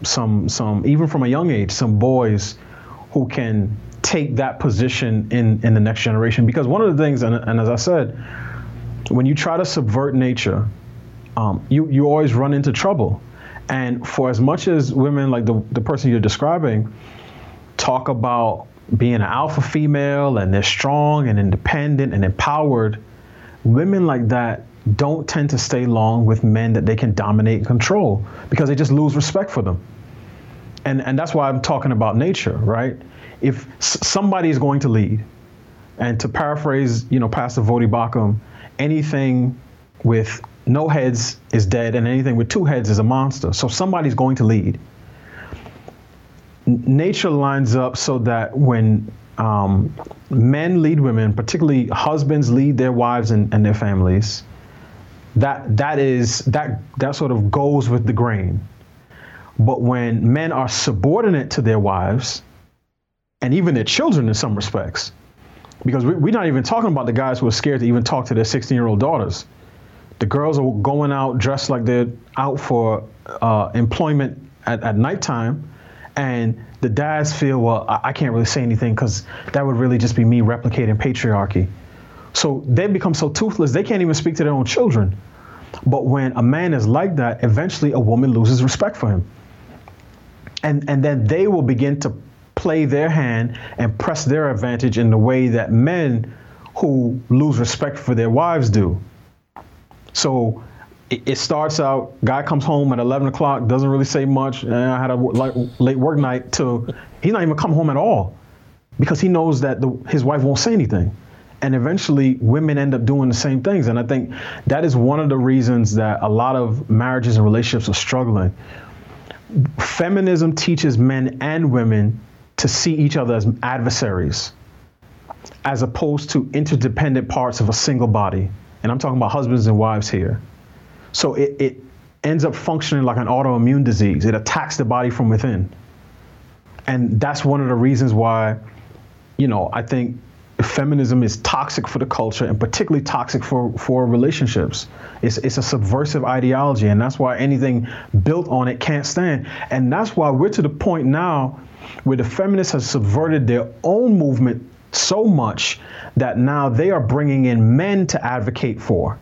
some some even from a young age some boys who can take that position in in the next generation because one of the things and, and as I said when you try to subvert nature um, you you always run into trouble and for as much as women like the, the person you're describing talk about being an alpha female and they're strong and independent and empowered, women like that don't tend to stay long with men that they can dominate and control because they just lose respect for them. And, and that's why I'm talking about nature, right? If somebody is going to lead, and to paraphrase, you know, Pastor Voddie Baucham, anything with no heads is dead, and anything with two heads is a monster. So somebody's going to lead. Nature lines up so that when um, men lead women, particularly husbands lead their wives and, and their families, that that is that that sort of goes with the grain. But when men are subordinate to their wives, and even their children in some respects, because we, we're not even talking about the guys who are scared to even talk to their 16 year old daughters the girls are going out dressed like they're out for uh, employment at, at nighttime. And the dads feel, well, I, I can't really say anything because that would really just be me replicating patriarchy. So they become so toothless, they can't even speak to their own children. But when a man is like that, eventually a woman loses respect for him. And, and then they will begin to play their hand and press their advantage in the way that men who lose respect for their wives do. So it, it, starts out, guy comes home at 11 o'clock, doesn't really say much. And I had a late work night till he's not even come home at all because he knows that the, his wife won't say anything. And eventually, women end up doing the same things. And I think that is one of the reasons that a lot of marriages and relationships are struggling. Feminism teaches men and women to see each other as adversaries, as opposed to interdependent parts of a single body and I'm talking about husbands and wives here. So it, it ends up functioning like an autoimmune disease. It attacks the body from within. And that's one of the reasons why, you know, I think feminism is toxic for the culture and particularly toxic for, for relationships. It's, it's a subversive ideology, and that's why anything built on it can't stand. And that's why we're to the point now where the feminists have subverted their own movement so much that now they are bringing in men to advocate for.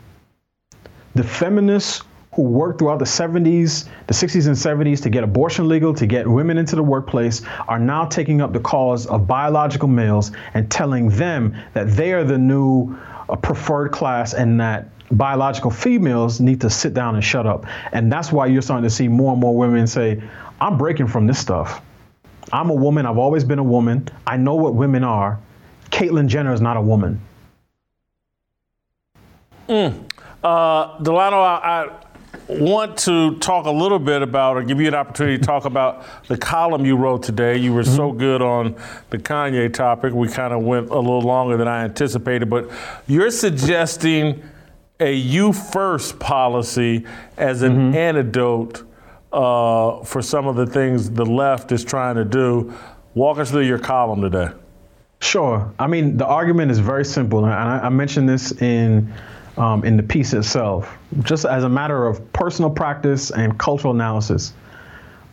The feminists who worked throughout the 70s, the 60s and 70s to get abortion legal, to get women into the workplace, are now taking up the cause of biological males and telling them that they are the new uh, preferred class and that biological females need to sit down and shut up. And that's why you're starting to see more and more women say, I'm breaking from this stuff. I'm a woman. I've always been a woman. I know what women are. Caitlyn Jenner is not a woman. Mm. Uh, Delano, I, I, want to talk a little bit about, or give you an opportunity to talk about the column you wrote today. You were mm-hmm. so good on the Kanye topic. We kind of went a little longer than I anticipated, but you're suggesting a you first policy as an mm-hmm. antidote uh, for some of the things the left is trying to do. Walk us through your column today. Sure. I mean, the argument is very simple, and I, I mentioned this in um, in the piece itself, just as a matter of personal practice and cultural analysis.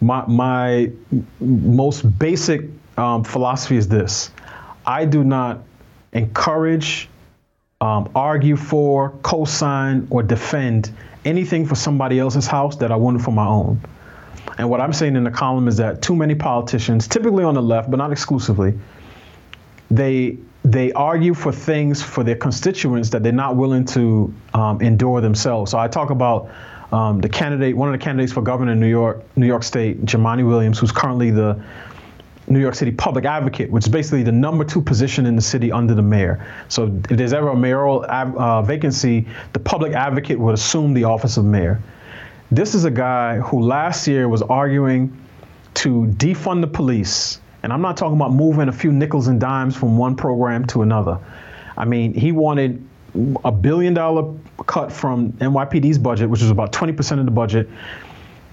My my most basic um, philosophy is this I do not encourage, um, argue for, co sign, or defend anything for somebody else's house that I wouldn't for my own. And what I'm saying in the column is that too many politicians, typically on the left, but not exclusively, they they argue for things for their constituents that they're not willing to um, endure themselves. So I talk about um, the candidate, one of the candidates for governor in New York, New York State, Jumaane Williams, who's currently the New York City public advocate, which is basically the number two position in the city under the mayor. So if there's ever a mayoral uh, vacancy, the public advocate would assume the office of mayor. This is a guy who last year was arguing to defund the police. And I'm not talking about moving a few nickels and dimes from one program to another. I mean, he wanted a billion dollar cut from NYPD's budget, which was about 20% of the budget,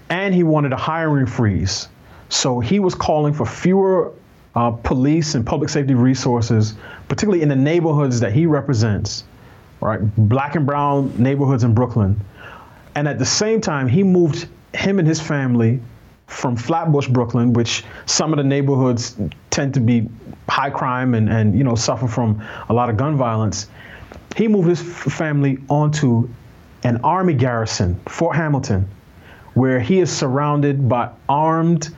and he wanted a hiring freeze. So he was calling for fewer uh, police and public safety resources, particularly in the neighborhoods that he represents, right? Black and brown neighborhoods in Brooklyn. And at the same time, he moved him and his family from Flatbush, Brooklyn, which some of the neighborhoods tend to be high crime and, and you know suffer from a lot of gun violence. He moved his family onto an army garrison, Fort Hamilton, where he is surrounded by armed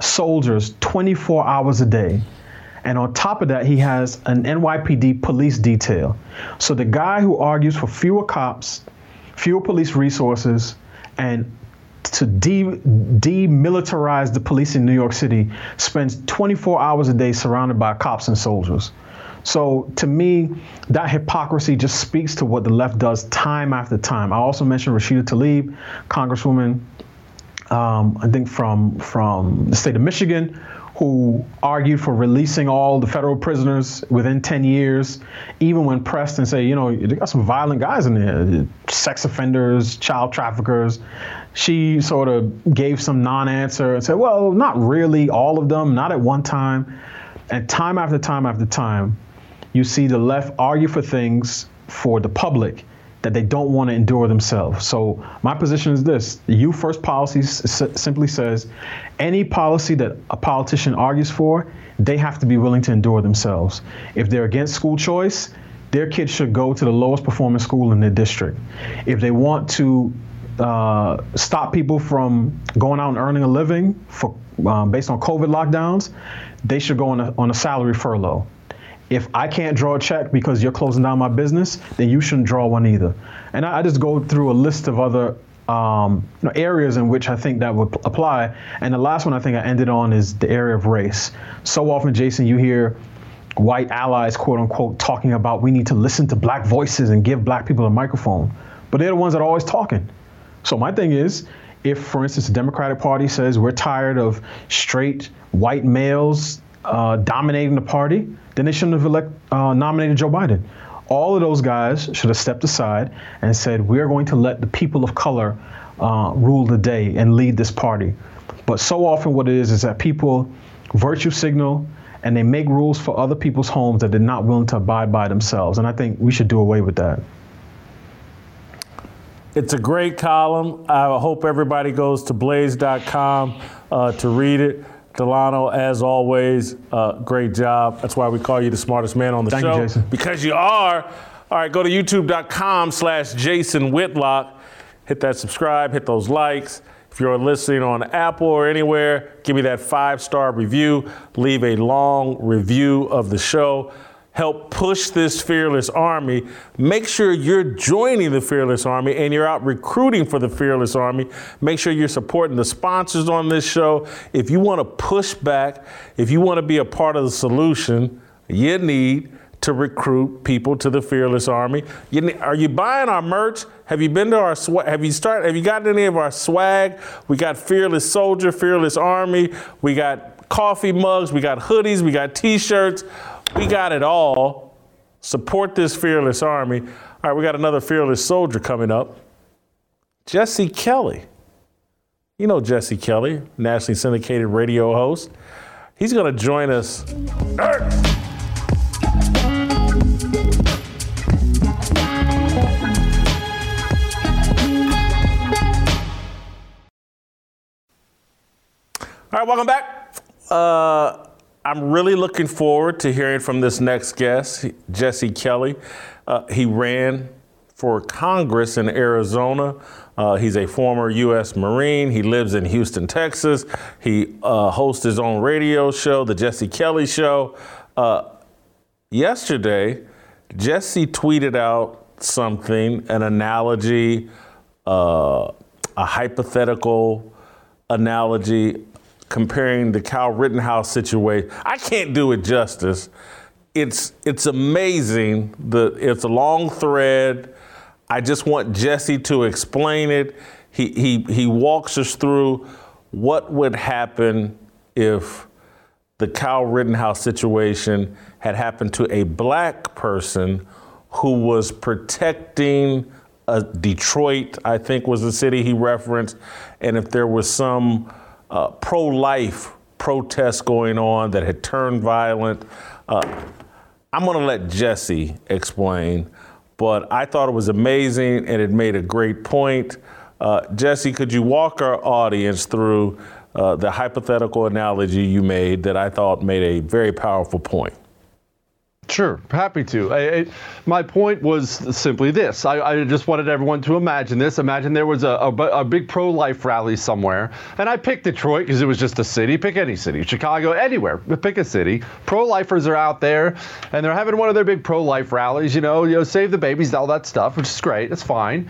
soldiers 24 hours a day. And on top of that, he has an NYPD police detail. So the guy who argues for fewer cops, fewer police resources, and to de- demilitarize the police in New York City spends 24 hours a day surrounded by cops and soldiers. So to me, that hypocrisy just speaks to what the left does time after time. I also mentioned Rashida Tlaib, Congresswoman, um, I think from from the state of Michigan, who argued for releasing all the federal prisoners within 10 years, even when pressed and say, you know, they got some violent guys in there, sex offenders, child traffickers. She sort of gave some non-answer and said, well, not really all of them, not at one time. And time after time after time, you see the left argue for things for the public that they don't want to endure themselves. So my position is this: the You First policy s- simply says any policy that a politician argues for, they have to be willing to endure themselves. If they're against school choice, their kids should go to the lowest performing school in their district. If they want to uh, stop people from going out and earning a living for um, based on COVID lockdowns, they should go on a, on a salary furlough if I can't draw a check because you're closing down my business, then you shouldn't draw one either. And I, I just go through a list of other um, you know, areas in which I think that would apply. And the last one I think I ended on is the area of race. So often, Jason, you hear white allies, quote unquote, talking about we need to listen to black voices and give black people a microphone. But they're the ones that are always talking. So my thing is, if, for instance, the Democratic Party says we're tired of straight white males uh, dominating the party, then they shouldn't have elect, uh, nominated Joe Biden. All of those guys should have stepped aside and said, we're going to let the people of color uh, rule the day and lead this party. But so often, what it is is that people virtue signal and they make rules for other people's homes that they're not willing to abide by themselves. And I think we should do away with that. It's a great column. I hope everybody goes to blaze.com uh, to read it. Delano, as always, uh, great job. That's why we call you the smartest man on the Thank show. You, Jason. Because you are. All right, go to youtube.com slash Jason Whitlock. Hit that subscribe, hit those likes. If you're listening on Apple or anywhere, give me that five star review. Leave a long review of the show help push this Fearless Army. Make sure you're joining the Fearless Army and you're out recruiting for the Fearless Army. Make sure you're supporting the sponsors on this show. If you want to push back, if you want to be a part of the solution, you need to recruit people to the Fearless Army. You, are you buying our merch? Have you been to our swag? Have you started? Have you gotten any of our swag? We got Fearless Soldier, Fearless Army. We got coffee mugs. We got hoodies. We got T-shirts. We got it all. Support this fearless army. All right, we got another fearless soldier coming up. Jesse Kelly. You know Jesse Kelly, nationally syndicated radio host. He's going to join us. All right, welcome back. Uh, I'm really looking forward to hearing from this next guest, Jesse Kelly. Uh, he ran for Congress in Arizona. Uh, he's a former U.S. Marine. He lives in Houston, Texas. He uh, hosts his own radio show, The Jesse Kelly Show. Uh, yesterday, Jesse tweeted out something, an analogy, uh, a hypothetical analogy comparing the Kyle Rittenhouse situation. I can't do it justice. It's it's amazing. The it's a long thread. I just want Jesse to explain it. He he he walks us through what would happen if the Kyle Rittenhouse situation had happened to a black person who was protecting a Detroit, I think was the city he referenced, and if there was some uh, pro life protests going on that had turned violent. Uh, I'm going to let Jesse explain, but I thought it was amazing and it made a great point. Uh, Jesse, could you walk our audience through uh, the hypothetical analogy you made that I thought made a very powerful point? Sure, happy to. I, I, my point was simply this. I, I, just wanted everyone to imagine this. Imagine there was a, a, a big pro life rally somewhere, and I picked Detroit because it was just a city. Pick any city, Chicago, anywhere. Pick a city. Pro lifers are out there, and they're having one of their big pro life rallies. You know, you know, save the babies, all that stuff, which is great. It's fine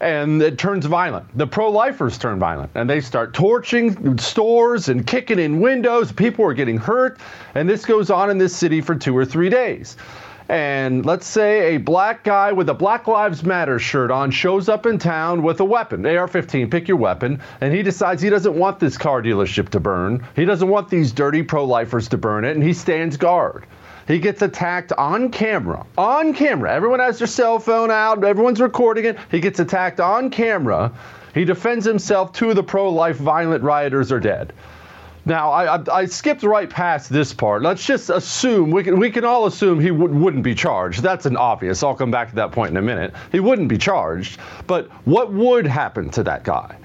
and it turns violent. The pro-lifers turn violent, and they start torching stores and kicking in windows. People are getting hurt, and this goes on in this city for two or three days. And let's say a black guy with a Black Lives Matter shirt on shows up in town with a weapon, AR 15, pick your weapon, and he decides he doesn't want this car dealership to burn. He doesn't want these dirty pro lifers to burn it, and he stands guard. He gets attacked on camera. On camera. Everyone has their cell phone out, everyone's recording it. He gets attacked on camera. He defends himself. Two of the pro life violent rioters are dead. Now, I, I, I, skipped right past this part. Let's just assume, we can, we can all assume he w- wouldn't be charged. That's an obvious. I'll come back to that point in a minute. He wouldn't be charged. But what would happen to that guy?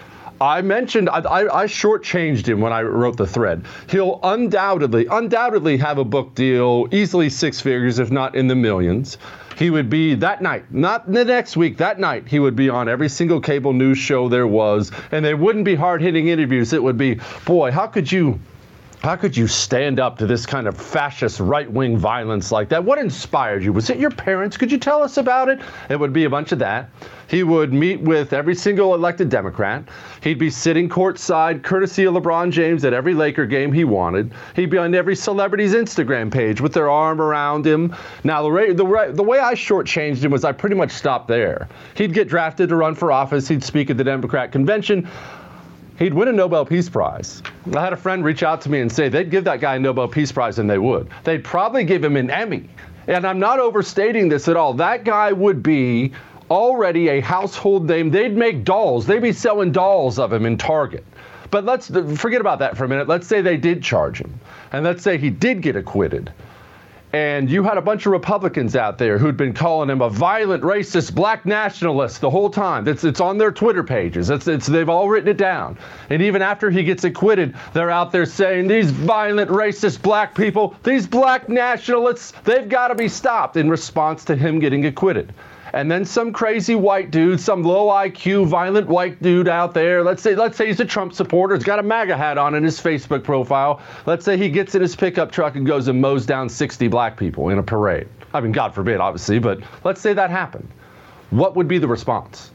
I mentioned I, I, I shortchanged him when I wrote the thread. He'll undoubtedly, undoubtedly have a book deal, easily six figures, if not in the millions. He would be that night, not the next week, that night, he would be on every single cable news show there was, and they wouldn't be hard hitting interviews. It would be, boy, how could you how could you stand up to this kind of fascist right wing violence like that? What inspired you? Was it your parents? Could you tell us about it? It would be a bunch of that. He would meet with every single elected Democrat. He'd be sitting courtside, courtesy of LeBron James, at every Laker game he wanted. He'd be on every celebrity's Instagram page with their arm around him. Now, the, the, the way I shortchanged him was I pretty much stopped there. He'd get drafted to run for office. He'd speak at the Democrat convention he'd win a Nobel Peace Prize. I had a friend reach out to me and say they'd give that guy a Nobel Peace Prize, and they would. They'd probably give him an Emmy. And I'm not overstating this at all. That guy would be already a household name. They'd make dolls, they'd be selling dolls of him in Target. But let's forget about that for a minute. Let's say they did charge him, and let's say he did get acquitted and you had a bunch of Republicans out there who'd been calling him a violent, racist, black nationalist the whole time. It's, it's on their Twitter pages. It's, it's, they've all written it down. And even after he gets acquitted, they're out there saying these violent, racist black people, these black nationalists, they've got to be stopped in response to him getting acquitted and then some crazy white dude, some low IQ, violent white dude out there. Let's say, let's say he's a Trump supporter. He's got a MAGA hat on in his Facebook profile. Let's say he gets in his pickup truck and goes and mows down 60 black people in a parade. I mean, God forbid, obviously, but let's say that happened. What would be the response?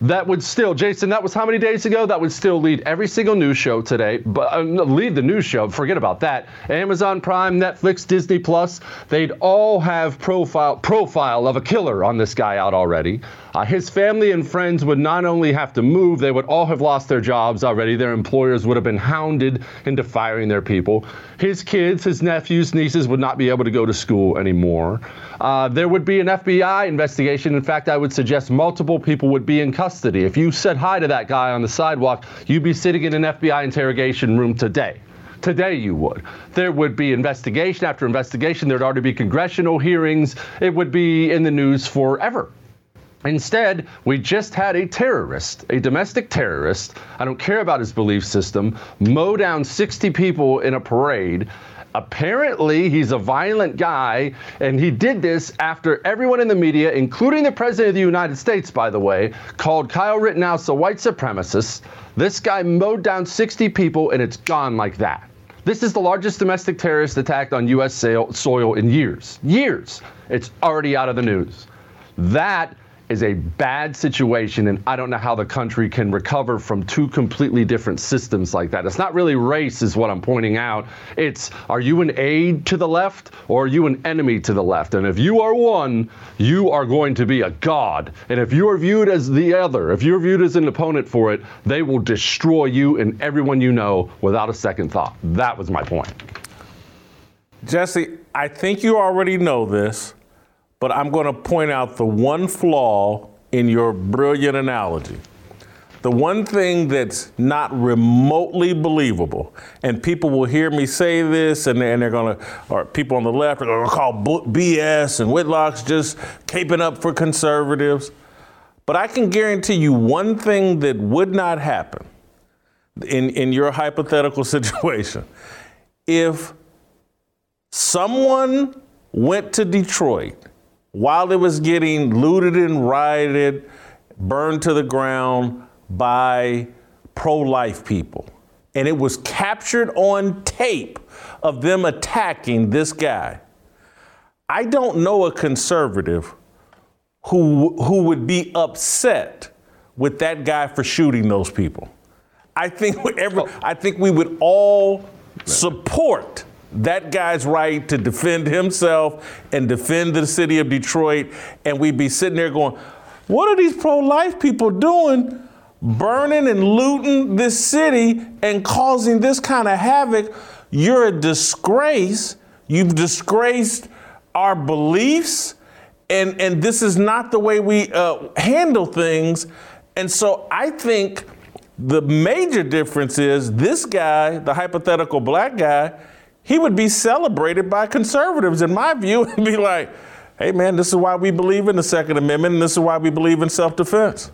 That would still, Jason, that was how many days ago? That would still lead every single news show today, but uh, lead the news show. Forget about that. Amazon Prime, Netflix, Disney Plus, they'd all have profile profile of a killer on this guy out already. Uh, his family and friends would not only have to move, they would all have lost their jobs already. Their employers would have been hounded into firing their people. His kids, his nephews, nieces would not be able to go to school anymore. Uh, there would be an FBI investigation. In fact, I would suggest multiple people would be in custody. If you said hi to that guy on the sidewalk, you'd be sitting in an FBI interrogation room today. Today, you would. There would be investigation after investigation. There'd already be congressional hearings. It would be in the news forever. Instead, we just had a terrorist, a domestic terrorist, I don't care about his belief system, mow down 60 people in a parade Apparently, he's a violent guy, and he did this after everyone in the media, including the President of the United States, by the way, called Kyle Rittenhouse a white supremacist. This guy mowed down 60 people, and it's gone like that. This is the largest domestic terrorist attack on U.S. soil in years. Years. It's already out of the news. That is a bad situation, and I don't know how the country can recover from two completely different systems like that. It's not really race, is what I'm pointing out. It's are you an aide to the left or are you an enemy to the left? And if you are one, you are going to be a god. And if you are viewed as the other, if you're viewed as an opponent for it, they will destroy you and everyone you know without a second thought. That was my point. Jesse, I think you already know this but I'm going to point out the one flaw in your brilliant analogy. The one thing that's not remotely believable, and people will hear me say this, and they're, they're going to, or people on the left are going to call BS and Whitlock's just caping up for conservatives. But I can guarantee you one thing that would not happen in, in your hypothetical situation. If someone went to Detroit while it was getting looted and rioted, burned to the ground by pro life people. And it was captured on tape of them attacking this guy. I don't know a conservative who, who would be upset with that guy for shooting those people. I think, every, oh. I think we would all support that guy's right to defend himself and defend the city of Detroit. And we'd be sitting there going, what are these pro life people doing? Burning and looting this city and causing this kind of havoc. You're a disgrace. You've disgraced our beliefs. And, and this is not the way we uh, handle things. And so I think the major difference is this guy, the hypothetical black guy, he would be celebrated by conservatives, in my view, and be like, hey, man, this is why we believe in the Second Amendment, and this is why we believe in self defense.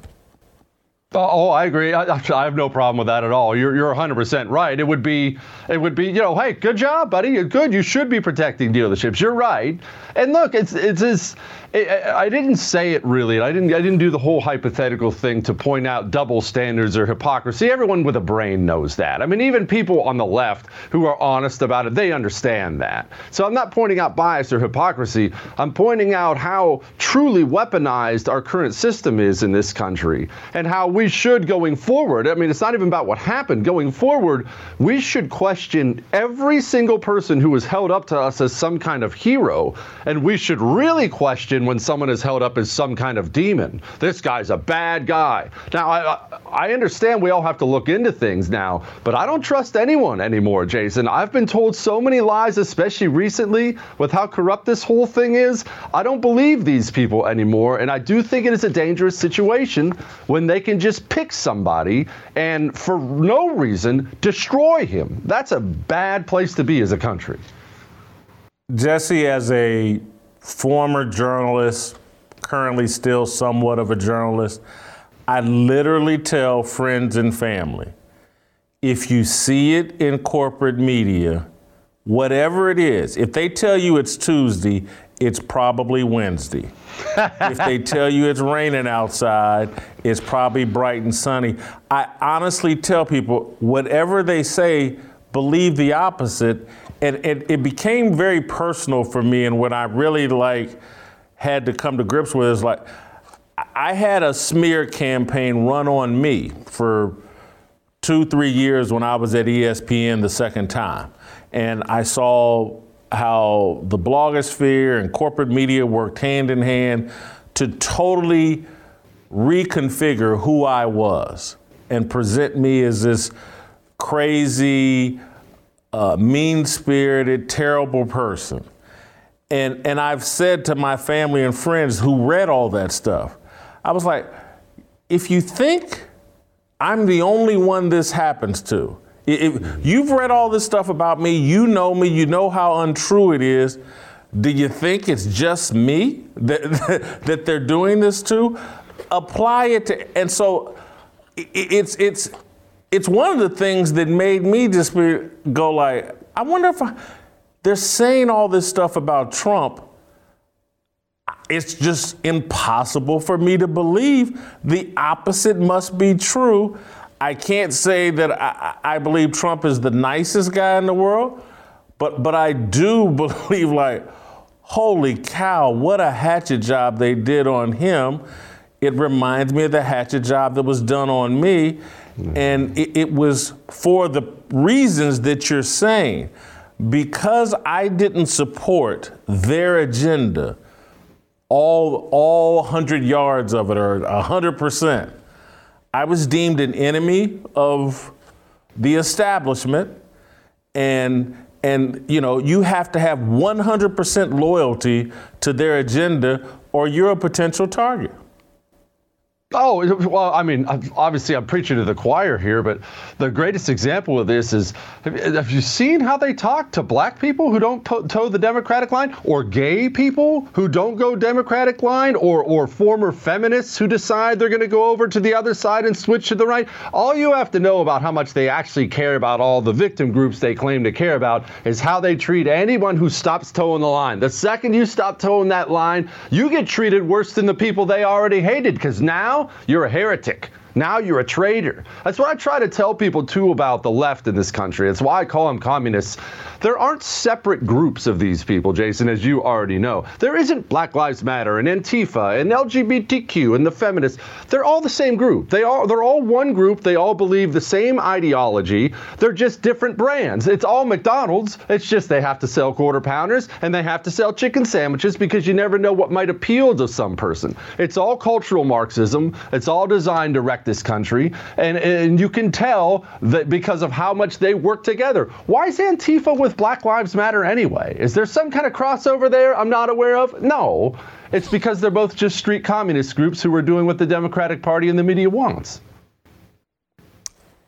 Oh, oh, I agree. I, I, have no problem with that at all. You're, you're 100% right. It would be, it would be, you know, hey, good job, buddy. You're good. You should be protecting dealerships. You're right. And look, it's, it's this, I didn't say it really. I didn't. I didn't do the whole hypothetical thing to point out double standards or hypocrisy. Everyone with a brain knows that. I mean, even people on the left who are honest about it, they understand that. So I'm not pointing out bias or hypocrisy. I'm pointing out how truly weaponized our current system is in this country, and how we should going forward. I mean, it's not even about what happened. Going forward, we should question every single person who is held up to us as some kind of hero, and we should really question when someone is held up as some kind of demon. This guy's a bad guy. Now, I, I understand we all have to look into things now, but I don't trust anyone anymore, Jason. I've been told so many lies, especially recently with how corrupt this whole thing is. I don't believe these people anymore, and I do think it is a dangerous situation when they can just pick somebody and, for no reason, destroy him. That's a bad place to be as a country. Jesse, as a former journalist, currently still somewhat of a journalist, I literally tell friends and family if you see it in corporate media, whatever it is, if they tell you it's Tuesday, it's probably Wednesday. if they tell you it's raining outside, it's probably bright and sunny. I honestly tell people, whatever they say, believe the opposite and it, it became very personal for me. And what I really like had to come to grips with is like I had a smear campaign run on me for two, three years when I was at ESPN the second time. And I saw how the blogosphere and corporate media worked hand in hand to totally reconfigure who I was and present me as this crazy, uh, mean spirited, terrible person. And, and I've said to my family and friends who read all that stuff, I was like, if you think I'm the only one this happens to, if you've read all this stuff about me, you know me, you know how untrue it is. Do you think it's just me that, that they're doing this to? Apply it to, and so it's it's it's one of the things that made me just be, go like, I wonder if I, they're saying all this stuff about Trump. It's just impossible for me to believe. The opposite must be true. I can't say that I, I believe Trump is the nicest guy in the world, but but I do believe like, holy cow, what a hatchet job they did on him. It reminds me of the hatchet job that was done on me. And it, it was for the reasons that you're saying. Because I didn't support their agenda, all all 100 yards of it or 100%, I was deemed an enemy of the establishment and and you know you have to have 100% loyalty to their agenda or you're a potential target Oh, well, I mean, obviously I'm preaching to the choir here, but the greatest example of this is have you seen how they talk to black people who don't toe the Democratic line, or gay people who don't go Democratic line, or, or former feminists who decide they're going to go over to the other side and switch to the right? All you have to know about how much they actually care about all the victim groups they claim to care about is how they treat anyone who stops toeing the line. The second you stop toeing that line, you get treated worse than the people they already hated because now you're a heretic. Now you're a traitor. That's what I try to tell people too about the left in this country. It's why I call them communists. There aren't separate groups of these people, Jason, as you already know. There isn't Black Lives Matter and Antifa and LGBTQ and the feminists. They're all the same group. They are they're all one group. They all believe the same ideology. They're just different brands. It's all McDonald's. It's just they have to sell quarter pounders and they have to sell chicken sandwiches because you never know what might appeal to some person. It's all cultural Marxism. It's all designed to wreck this country. And and you can tell that because of how much they work together. Why is Antifa with Black Lives Matter anyway? Is there some kind of crossover there I'm not aware of? No. It's because they're both just street communist groups who are doing what the Democratic Party and the media wants.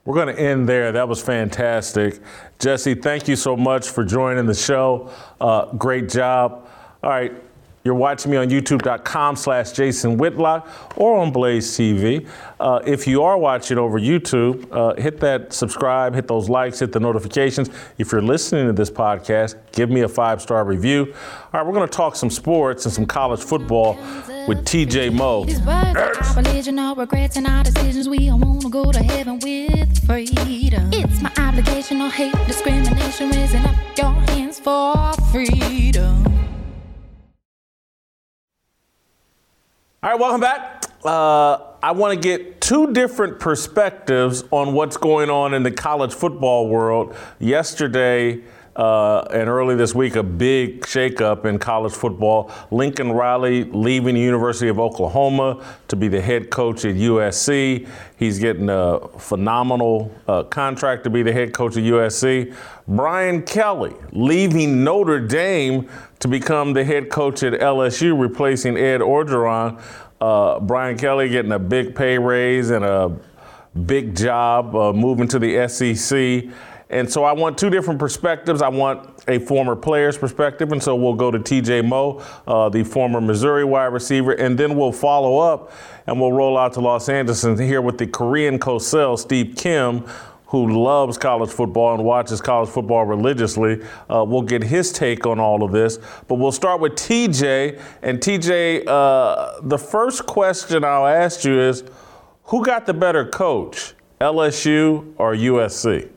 We're going to end there. That was fantastic. Jesse, thank you so much for joining the show. Uh, great job. All right, you're watching me on youtube.com slash Jason Whitlock or on Blaze TV. Uh, if you are watching over YouTube, uh, hit that subscribe, hit those likes, hit the notifications. If you're listening to this podcast, give me a five star review. All right, we're going to talk some sports and some college football with TJ Moe. It's my obligation, no hate, discrimination, raising up your hands for freedom. All right, welcome back. Uh, I want to get two different perspectives on what's going on in the college football world. Yesterday, uh, and early this week, a big shakeup in college football. Lincoln Riley leaving the University of Oklahoma to be the head coach at USC. He's getting a phenomenal uh, contract to be the head coach at USC. Brian Kelly leaving Notre Dame to become the head coach at LSU, replacing Ed Orgeron. Uh, Brian Kelly getting a big pay raise and a big job uh, moving to the SEC. And so I want two different perspectives. I want a former player's perspective, and so we'll go to TJ Moe, uh, the former Missouri wide receiver, and then we'll follow up and we'll roll out to Los Angeles and hear with the Korean Cosell, Steve Kim, who loves college football and watches college football religiously. Uh, we'll get his take on all of this. But we'll start with TJ. And TJ, uh, the first question I'll ask you is who got the better coach, LSU or USC?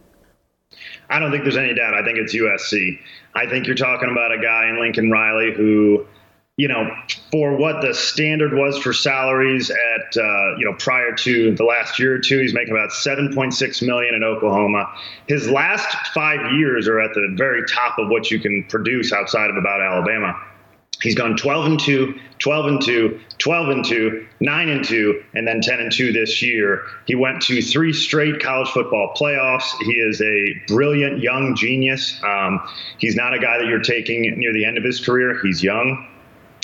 I don't think there's any doubt. I think it's USC. I think you're talking about a guy in Lincoln Riley who, you know, for what the standard was for salaries at, uh, you know, prior to the last year or two, he's making about 7.6 million in Oklahoma. His last five years are at the very top of what you can produce outside of about Alabama. He's gone 12 and 2, 12 and 2, 12 and 2, 9 and 2, and then 10 and 2 this year. He went to three straight college football playoffs. He is a brilliant young genius. Um, he's not a guy that you're taking near the end of his career. He's young.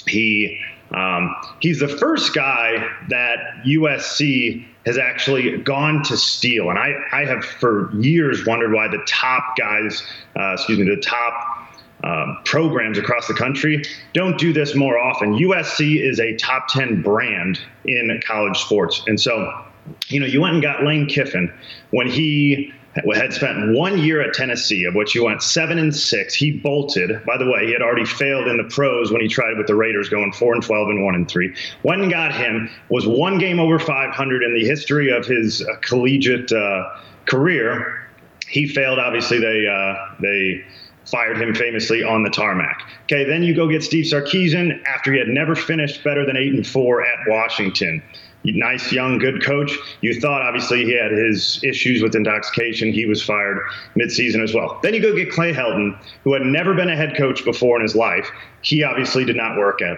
He um, he's the first guy that USC has actually gone to steal, and I, I have for years wondered why the top guys, uh, excuse me, the top um, programs across the country don't do this more often. USC is a top 10 brand in college sports. And so, you know, you went and got Lane Kiffin when he had spent one year at Tennessee, of which he went seven and six. He bolted. By the way, he had already failed in the pros when he tried with the Raiders, going four and twelve and one and three. One got him was one game over 500 in the history of his uh, collegiate uh, career. He failed. Obviously, they uh, they fired him famously on the tarmac. Okay, then you go get Steve Sarkisian after he had never finished better than eight and four at Washington. Nice, young, good coach. You thought obviously he had his issues with intoxication. He was fired midseason as well. Then you go get Clay Helton, who had never been a head coach before in his life. He obviously did not work out.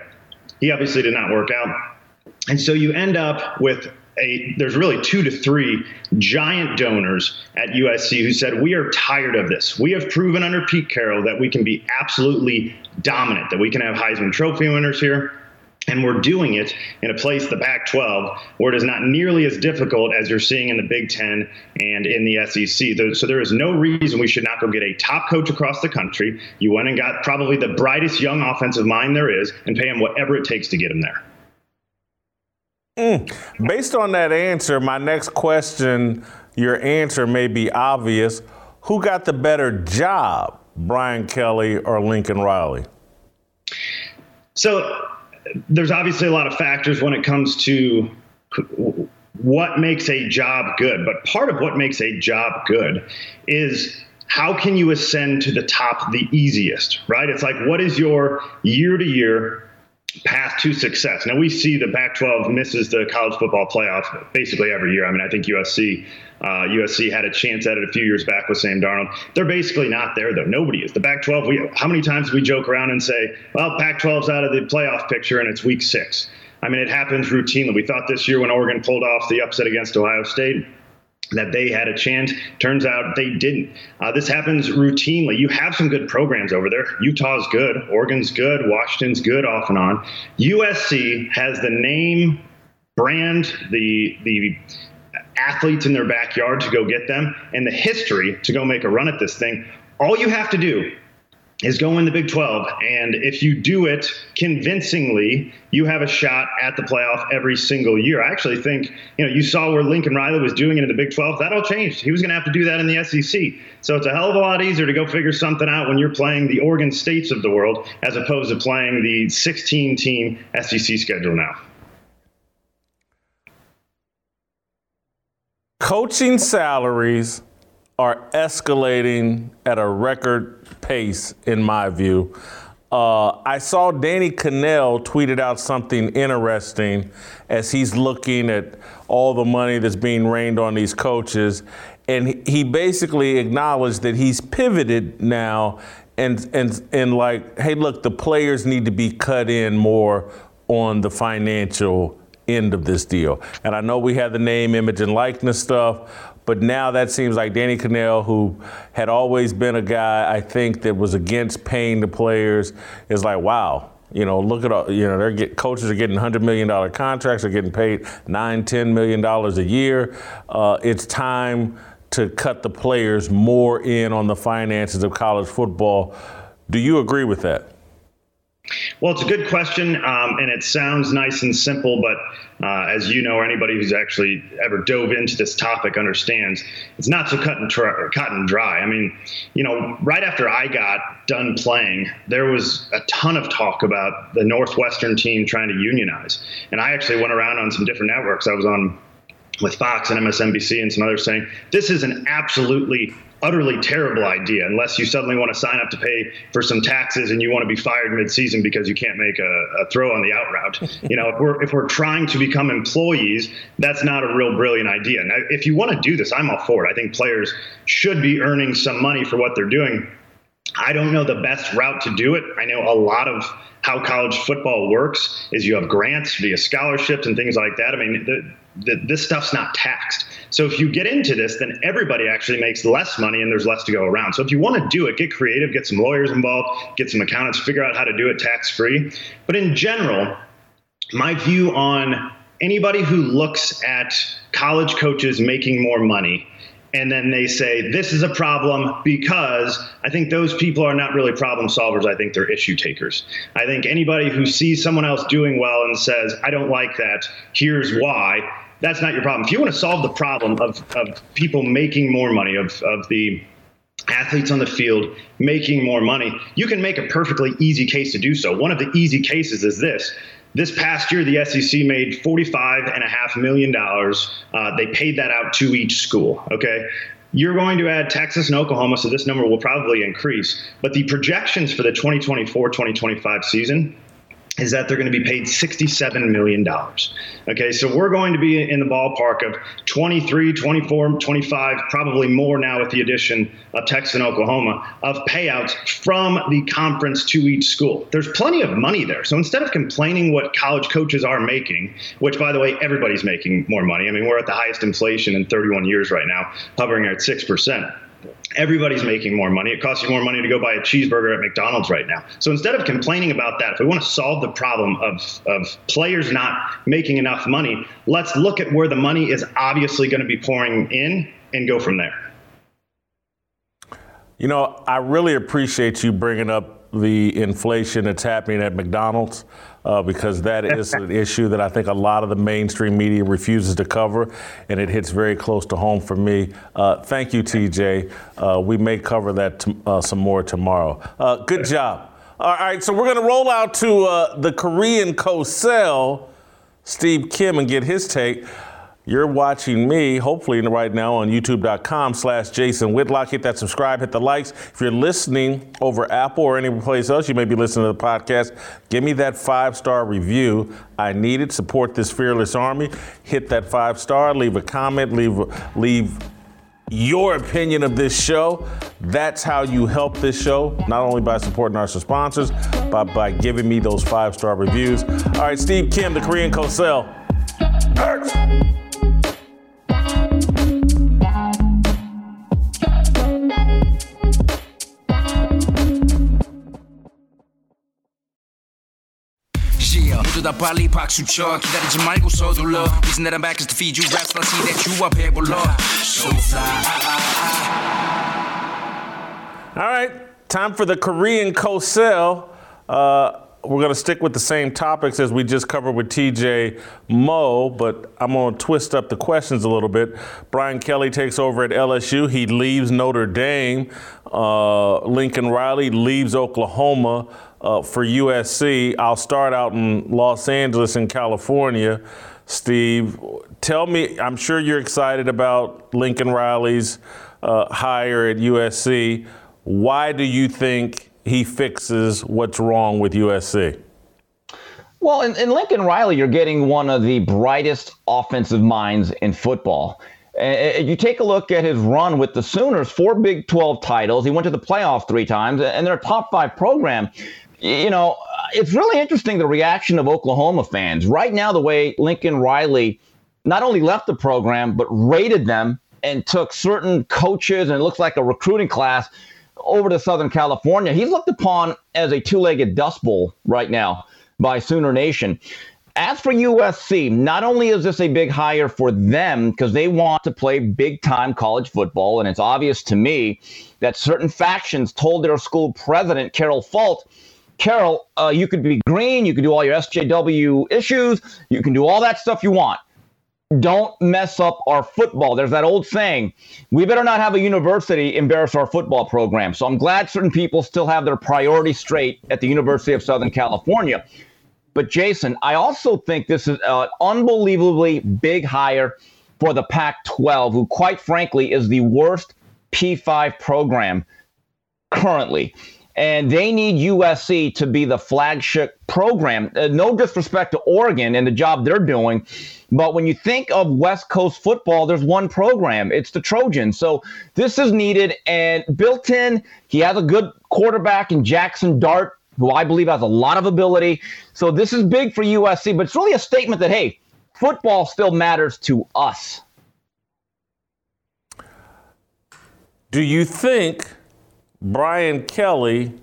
He obviously did not work out. And so you end up with a, there's really two to three giant donors at USC who said, We are tired of this. We have proven under Pete Carroll that we can be absolutely dominant, that we can have Heisman Trophy winners here. And we're doing it in a place, the Pac 12, where it is not nearly as difficult as you're seeing in the Big Ten and in the SEC. So there is no reason we should not go get a top coach across the country. You went and got probably the brightest young offensive mind there is and pay him whatever it takes to get him there. Mm. Based on that answer, my next question, your answer may be obvious. Who got the better job, Brian Kelly or Lincoln Riley? So there's obviously a lot of factors when it comes to what makes a job good. But part of what makes a job good is how can you ascend to the top the easiest, right? It's like, what is your year to year path to success. Now we see the Pac-12 misses the college football playoff basically every year. I mean, I think USC uh, USC had a chance at it a few years back with Sam Darnold. They're basically not there though. Nobody is. The Pac-12. We how many times do we joke around and say, "Well, Pac-12's out of the playoff picture and it's week six. I mean, it happens routinely. We thought this year when Oregon pulled off the upset against Ohio State that they had a chance. Turns out they didn't. Uh, this happens routinely. You have some good programs over there. Utah's good, Oregon's good, Washington's good off and on. USC has the name, brand, the the athletes in their backyard to go get them, and the history to go make a run at this thing. All you have to do is go in the Big 12. And if you do it convincingly, you have a shot at the playoff every single year. I actually think, you know, you saw where Lincoln Riley was doing it in the Big 12. That all changed. He was going to have to do that in the SEC. So it's a hell of a lot easier to go figure something out when you're playing the Oregon States of the world as opposed to playing the 16 team SEC schedule now. Coaching salaries are escalating at a record pace, in my view. Uh, I saw Danny Kanell tweeted out something interesting as he's looking at all the money that's being rained on these coaches. And he basically acknowledged that he's pivoted now and, and, and like, hey, look, the players need to be cut in more on the financial end of this deal. And I know we have the name, image, and likeness stuff, but now that seems like Danny Kanell, who had always been a guy I think that was against paying the players, is like, wow, you know, look at all, you know, they're get, coaches are getting $100 million contracts, they're getting paid nine, $10 million a year. Uh, it's time to cut the players more in on the finances of college football. Do you agree with that? Well, it's a good question, um, and it sounds nice and simple, but uh, as you know, or anybody who's actually ever dove into this topic understands, it's not so cut and, tr- cut and dry. I mean, you know, right after I got done playing, there was a ton of talk about the Northwestern team trying to unionize, and I actually went around on some different networks. I was on with Fox and MSNBC and some others saying this is an absolutely utterly terrible idea unless you suddenly want to sign up to pay for some taxes and you want to be fired mid-season because you can't make a, a throw on the out route. you know, if we're if we're trying to become employees, that's not a real brilliant idea. Now, if you want to do this, I'm all for it. I think players should be earning some money for what they're doing. I don't know the best route to do it. I know a lot of how college football works is you have grants via scholarships and things like that. I mean, the, the, this stuff's not taxed. So if you get into this, then everybody actually makes less money and there's less to go around. So if you want to do it, get creative, get some lawyers involved, get some accountants, figure out how to do it tax free. But in general, my view on anybody who looks at college coaches making more money and then they say this is a problem because I think those people are not really problem solvers. I think they're issue takers. I think anybody who sees someone else doing well and says, I don't like that, here's why, that's not your problem. If you want to solve the problem of, of people making more money, of, of the athletes on the field making more money, you can make a perfectly easy case to do so. One of the easy cases is this. This past year, the SEC made $45.5 million. Uh, they paid that out to each school. Okay. You're going to add Texas and Oklahoma, so this number will probably increase. But the projections for the 2024 2025 season is that they're going to be paid $67 million. Okay, so we're going to be in the ballpark of 23, 24, 25, probably more now with the addition of Texas and Oklahoma of payouts from the conference to each school. There's plenty of money there. So instead of complaining what college coaches are making, which by the way, everybody's making more money. I mean, we're at the highest inflation in 31 years right now, hovering at 6% everybody's making more money. It costs you more money to go buy a cheeseburger at McDonald's right now. So instead of complaining about that, if we want to solve the problem of, of players not making enough money, let's look at where the money is obviously going to be pouring in and go from there. You know, I really appreciate you bringing up the inflation that's happening at McDonald's uh, because that is an issue that I think a lot of the mainstream media refuses to cover, and it hits very close to home for me. Uh, thank you, TJ. Uh, we may cover that t- uh, some more tomorrow. Uh, good job. All right, so we're going to roll out to uh, the Korean Cosell, Steve Kim, and get his take. You're watching me, hopefully right now on youtube.com slash Jason Whitlock. Hit that subscribe, hit the likes. If you're listening over Apple or any place else, you may be listening to the podcast. Give me that five-star review. I need it. Support this fearless army. Hit that five star, leave a comment, leave leave your opinion of this show. That's how you help this show, not only by supporting our sponsors, but by giving me those five star reviews. All right, Steve Kim, the Korean Cosell. 다 빨리 박수 쳐 기다리지 말고 서둘러 back is to feed you see that you are 배불러 so fly all right time for the Korean Cosell uh, we're going to stick with the same topics as we just covered with TJ Moe, but I'm going to twist up the questions a little bit. Brian Kelly takes over at LSU. He leaves Notre Dame. Uh, Lincoln Riley leaves Oklahoma uh, for USC. I'll start out in Los Angeles in California. Steve, tell me, I'm sure you're excited about Lincoln Riley's uh, hire at USC. Why do you think he fixes what's wrong with USC? Well, in, in Lincoln Riley, you're getting one of the brightest offensive minds in football. You take a look at his run with the Sooners, four Big 12 titles. He went to the playoff three times, and they're a top five program you know, it's really interesting the reaction of Oklahoma fans. Right now, the way Lincoln Riley not only left the program, but rated them and took certain coaches, and it looks like a recruiting class over to Southern California. He's looked upon as a two legged dust bowl right now by Sooner Nation. As for USC, not only is this a big hire for them because they want to play big time college football, and it's obvious to me that certain factions told their school president, Carol Folt, Carol, uh, you could be green, you can do all your SJW issues, you can do all that stuff you want. Don't mess up our football. There's that old saying, we better not have a university embarrass our football program. So I'm glad certain people still have their priorities straight at the University of Southern California. But Jason, I also think this is an unbelievably big hire for the Pac 12, who, quite frankly, is the worst P5 program currently and they need USC to be the flagship program. Uh, no disrespect to Oregon and the job they're doing, but when you think of West Coast football, there's one program. It's the Trojans. So this is needed and built in. He has a good quarterback in Jackson Dart, who I believe has a lot of ability. So this is big for USC, but it's really a statement that hey, football still matters to us. Do you think Brian Kelly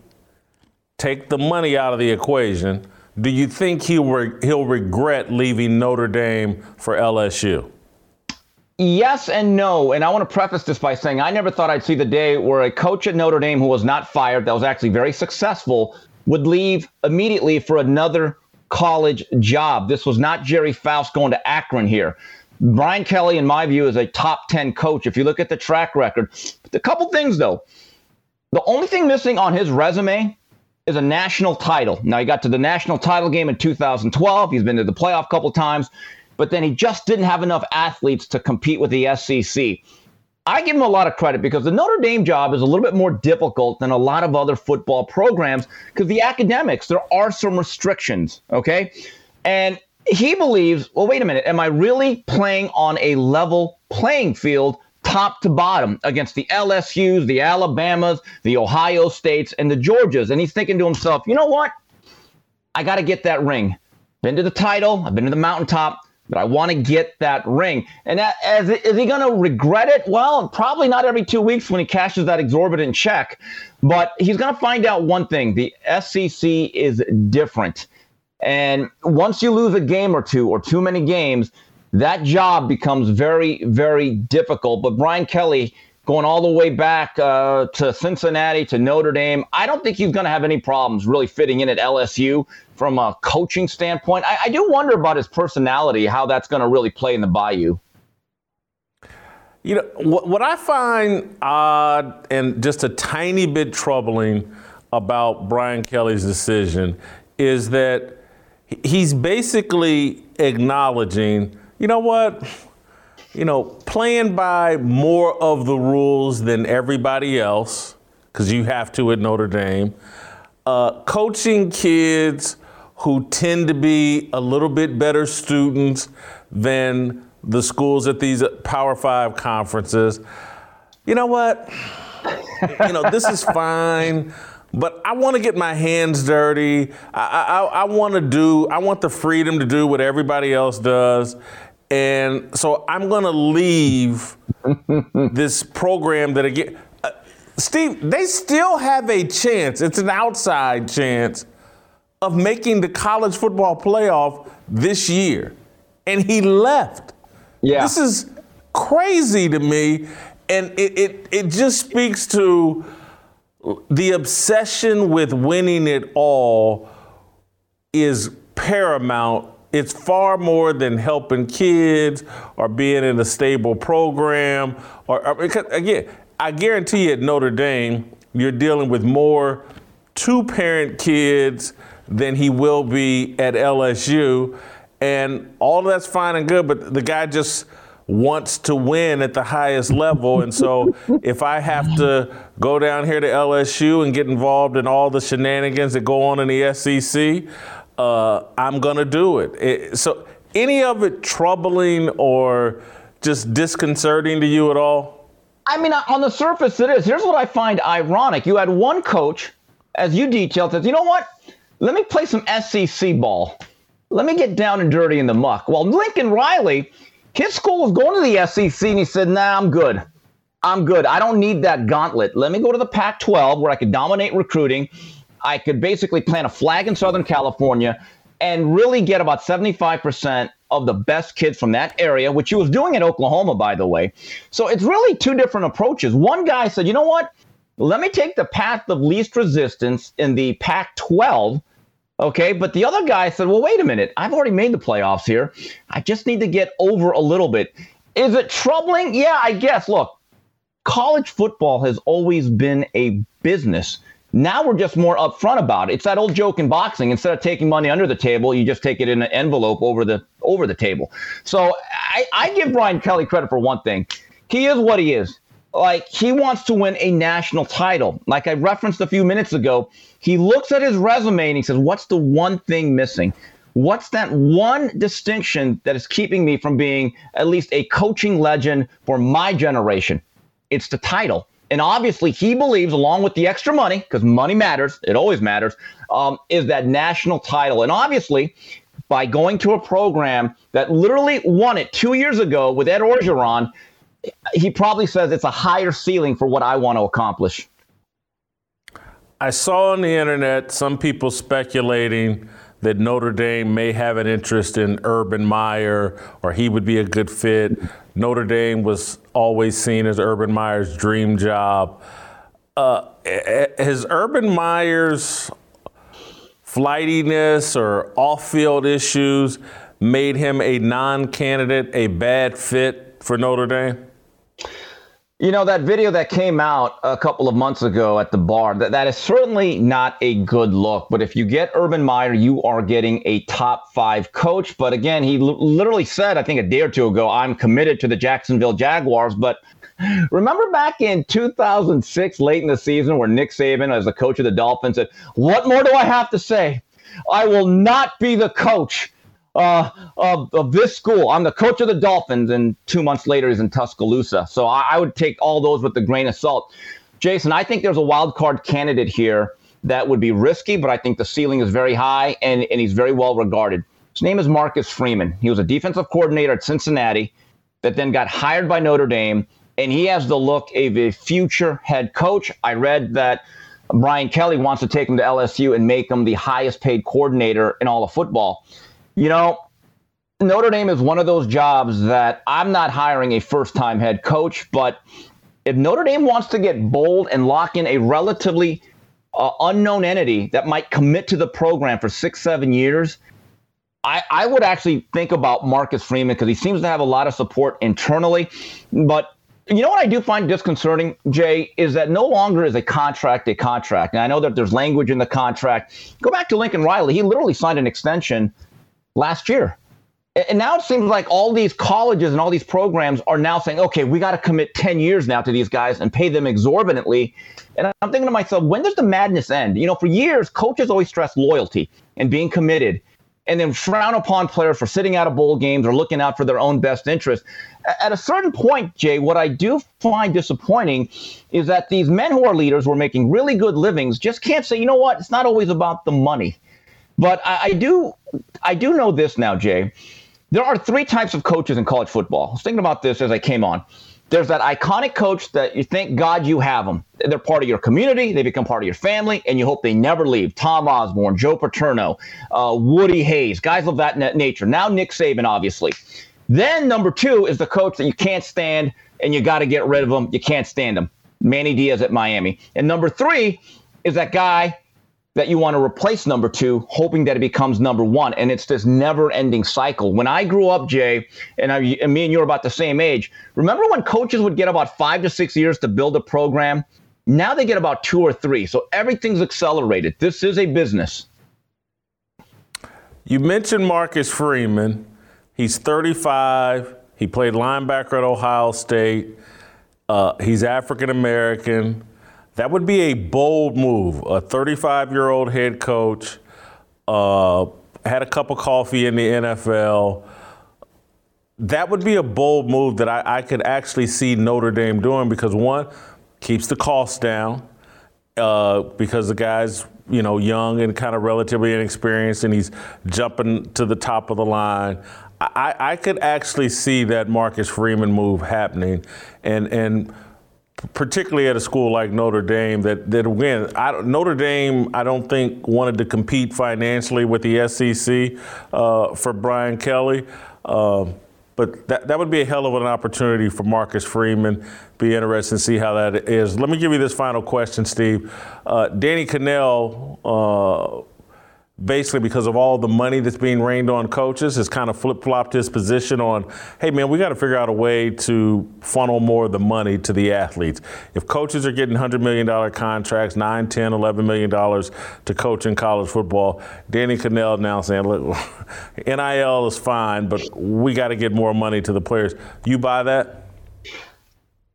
take the money out of the equation, do you think he re- he'll regret leaving Notre Dame for LSU? Yes and no. And I want to preface this by saying I never thought I'd see the day where a coach at Notre Dame who was not fired, that was actually very successful, would leave immediately for another college job. This was not Gerry Faust going to Akron here. Brian Kelly, in my view, is a top 10 coach if you look at the track record. A couple things, though. The only thing missing on his resume is a national title. Now, he got to the national title game in 2012. He's been to the playoff a couple times, but then he just didn't have enough athletes to compete with the SEC. I give him a lot of credit because the Notre Dame job is a little bit more difficult than a lot of other football programs because the academics, there are some restrictions, okay? And he believes, well, wait a minute, am I really playing on a level playing field top to bottom against the LSUs, the Alabamas, the Ohio States, and the Georgias? And he's thinking to himself, you know what? I got to get that ring. Been to the title, I've been to the mountaintop, but I want to get that ring. And that, as, is he going to regret it? Well, probably not every two weeks when he cashes that exorbitant check. But he's going to find out one thing the SEC is different. And once you lose a game or two or too many games, that job becomes very, very difficult. But Brian Kelly, going all the way back uh, to Cincinnati to Notre Dame, I don't think he's going to have any problems really fitting in at LSU from a coaching standpoint. I, I do wonder about his personality, how that's going to really play in the Bayou. You know, what, what I find odd and just a tiny bit troubling about Brian Kelly's decision is that he's basically acknowledging, you know what? You know, playing by more of the rules than everybody else, because you have to at Notre Dame, uh, coaching kids who tend to be a little bit better students than the schools at these Power Five conferences. You know what? you know, this is fine but I want to get my hands dirty. I, I, I want to do, I want the freedom to do what everybody else does. And so I'm going to leave this program that again, uh, Steve, they still have a chance. It's an outside chance of making the college football playoff this year. And he left. Yeah. This is crazy to me. And it, it, it just speaks to, the obsession with winning it all is paramount. It's far more than helping kids or being in a stable program. Or, or because again, I guarantee you at Notre Dame, you're dealing with more two-parent kids than he will be at LSU, and all that's fine and good. But the guy just wants to win at the highest level. And so if I have to go down here to LSU and get involved in all the shenanigans that go on in the SEC, uh, I'm going to do it. it. So any of it troubling or just disconcerting to you at all? I mean, on the surface, it is. Here's what I find ironic. You had one coach, as you detailed, says, you know what? Let me play some SEC ball. Let me get down and dirty in the muck. Well, Lincoln Riley – his school was going to the SEC, and he said, "Nah, I'm good. I'm good. I don't need that gauntlet. Let me go to the Pac-12 where I could dominate recruiting. I could basically plant a flag in Southern California." And really get about 75% of the best kids from that area, which he was doing in Oklahoma, by the way. So it's really two different approaches. One guy said, you know what? Let me take the path of least resistance in the Pac 12 Okay, but the other guy said, well, wait a minute. I've already made the playoffs here. I just need to get over a little bit. Is it troubling? Yeah, I guess. Look, college football has always been a business. Now we're just more upfront about it. It's that old joke in boxing. Instead of taking money under the table, you just take it in an envelope over the over the table. So I, I give Brian Kelly credit for one thing. He is what he is like he wants to win a national title. Like I referenced a few minutes ago, he looks at his resume and he says, What's the one thing missing? What's that one distinction that is keeping me from being at least a coaching legend for my generation? It's the title. And obviously, he believes, along with the extra money, because money matters, it always matters, um, is that national title. And obviously, by going to a program that literally won it two years ago with Ed Orgeron, he probably says it's a higher ceiling for what I want to accomplish. I saw on the internet some people speculating that Notre Dame may have an interest in Urban Meyer or he would be a good fit. Notre Dame was always seen as Urban Meyer's dream job. Uh, has Urban Meyer's flightiness or off field issues made him a non candidate, a bad fit for Notre Dame? You know, that video that came out a couple of months ago at the bar, that, that is certainly not a good look. But if you get Urban Meyer, you are getting a top five coach. But again, he l- literally said, I think a day or two ago, I'm committed to the Jacksonville Jaguars. But remember back in 2006, late in the season, where Nick Saban, as the coach of the Dolphins, said, What more do I have to say? I will not be the coach uh, of, of this school. I'm the coach of the Dolphins, and two months later he's in Tuscaloosa. So I, I would take all those with a grain of salt. Jason, I think there's a wild card candidate here that would be risky, but I think the ceiling is very high and, and he's very well regarded. His name is Marcus Freeman. He was a defensive coordinator at Cincinnati that then got hired by Notre Dame, and he has the look of a future head coach. I read that Brian Kelly wants to take him to LSU and make him the highest paid coordinator in all of football. You know, Notre Dame is one of those jobs that I'm not hiring a first time head coach, but if Notre Dame wants to get bold and lock in a relatively uh, unknown entity that might commit to the program for six, seven years, I, I would actually think about Marcus Freeman because he seems to have a lot of support internally. But you know what I do find disconcerting, Jay, is that no longer is a contract a contract. And I know that there's language in the contract. Go back to Lincoln Riley. He literally signed an extension last year. And now it seems like all these colleges and all these programs are now saying, okay, we got to commit 10 years now to these guys and pay them exorbitantly. And I'm thinking to myself, when does the madness end? You know, for years, coaches always stress loyalty and being committed and then frown upon players for sitting out of bowl games or looking out for their own best interest. At a certain point, Jay, what I do find disappointing is that these men who are leaders who are making really good livings just can't say, you know what, it's not always about the money. But I, I do I do know this now, Jay. There are three types of coaches in college football. I was thinking about this as I came on. There's that iconic coach that you thank God you have them. They're part of your community. They become part of your family, and you hope they never leave. Tom Osborne, Joe Paterno, uh, Woody Hayes, guys of that nature. Now Nick Saban, obviously. Then number two is the coach that you can't stand, and you got to get rid of them. You can't stand them. Manny Diaz at Miami. And number three is that guy that you want to replace number two, hoping that it becomes number one. And it's this never ending cycle. When I grew up, Jay, and, I, and me and you are about the same age, remember when coaches would get about five to six years to build a program? Now they get about two or three. So everything's accelerated. This is a business. You mentioned Marcus Freeman. He's 35. He played linebacker at Ohio State. Uh, he's African American. That would be a bold move. A 35 year old head coach uh, had a cup of coffee in the NFL. That would be a bold move that I, I could actually see Notre Dame doing because one keeps the costs down uh, because the guy's you know young and kind of relatively inexperienced and he's jumping to the top of the line. I, I could actually see that Marcus Freeman move happening, and and particularly at a school like Notre Dame, that that again, I, Notre Dame, I don't think wanted to compete financially with the SEC uh, for Brian Kelly. Uh, but that, that would be a hell of an opportunity for Marcus Freeman. Be interested to see how that is. Let me give you this final question, Steve. Uh, Danny Kanell uh, basically because of all the money that's being rained on coaches, has kind of flip flopped his position on, hey man, we got to figure out a way to funnel more of the money to the athletes. If coaches are getting $100 million contracts, 9, 10, 11 million dollars to coach in college football, Danny Kanell now saying, look, NIL is fine, but we got to get more money to the players. You buy that?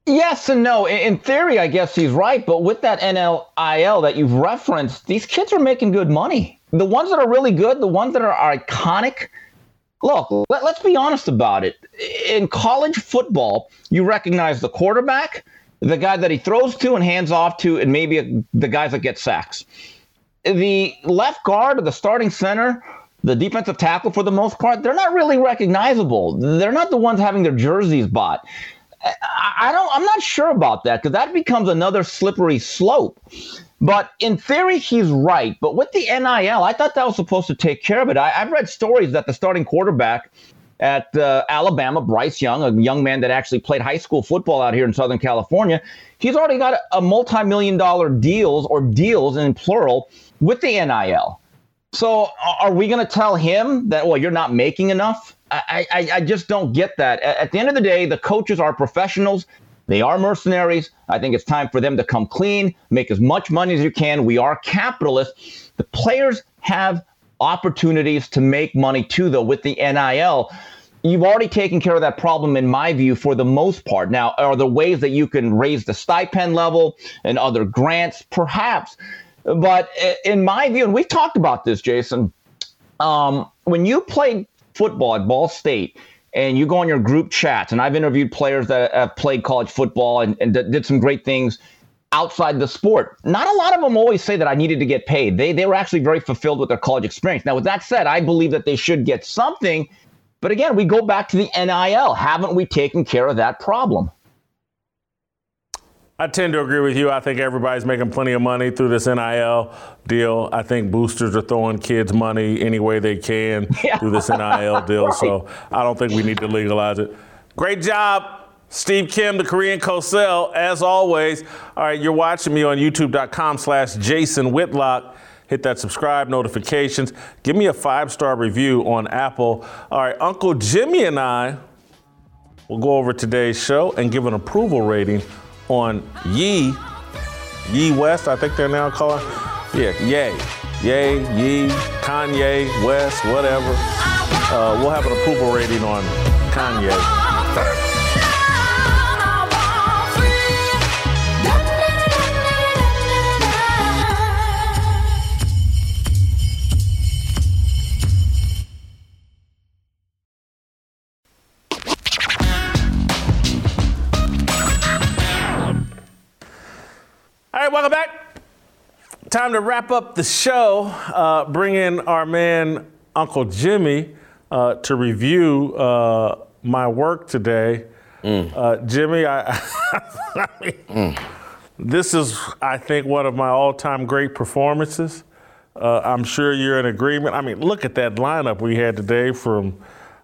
Yes and no. In theory, I guess he's right. But with that NIL that you've referenced, these kids are making good money the ones that are really good, the ones that are iconic. Look, let, us be honest about it. In college football, you recognize the quarterback, the guy that he throws to and hands off to, and maybe a, the guys that get sacks. The left guard or the starting center, the defensive tackle for the most part, they're not really recognizable. They're not the ones having their jerseys bought. I don't. I'm not sure about that because that becomes another slippery slope. But in theory, he's right. But with the NIL, I thought that was supposed to take care of it. I, have read stories that the starting quarterback at uh, Alabama, Bryce Young, a young man that actually played high school football out here in Southern California, he's already got a multi-million dollar deals or deals in plural with the NIL. So are we going to tell him that, well, you're not making enough? I, I, I just don't get that. At the end of the day, the coaches are professionals. They are mercenaries. I think it's time for them to come clean, make as much money as you can. We are capitalists. The players have opportunities to make money too, though, with the NIL. You've already taken care of that problem, in my view, for the most part. Now, are there ways that you can raise the stipend level and other grants? Perhaps. But in my view, and we've talked about this, Jason, um, when you played football at Ball State, and you go on your group chats, and I've interviewed players that have played college football and, and did some great things outside the sport. Not a lot of them always say that I needed to get paid. They they were actually very fulfilled with their college experience. Now, with that said, I believe that they should get something. But again, we go back to the NIL. Haven't we taken care of that problem? I tend to agree with you. I think everybody's making plenty of money through this NIL deal. I think boosters are throwing kids money any way they can yeah. through this NIL deal. right. So I don't think we need to legalize it. Great job, Steve Kim, the Korean Cosell, as always. All right, you're watching me on youtube.com slash Jason Whitlock. Hit that subscribe notifications. Give me a five-star review on Apple. All right, Uncle Jimmy and I will go over today's show and give an approval rating on Ye, Ye West, I think they're now calling. Yeah, Yay. Yay, Ye, Kanye, West, whatever. Uh, we'll have an approval rating on Kanye. Right, welcome back. Time to wrap up the show. Uh, bring in our man, Uncle Jimmy, uh, to review uh, my work today. Mm. Uh, Jimmy, I, I mean, mm. this is, I think, one of my all time great performances. Uh, I'm sure you're in agreement. I mean, look at that lineup we had today from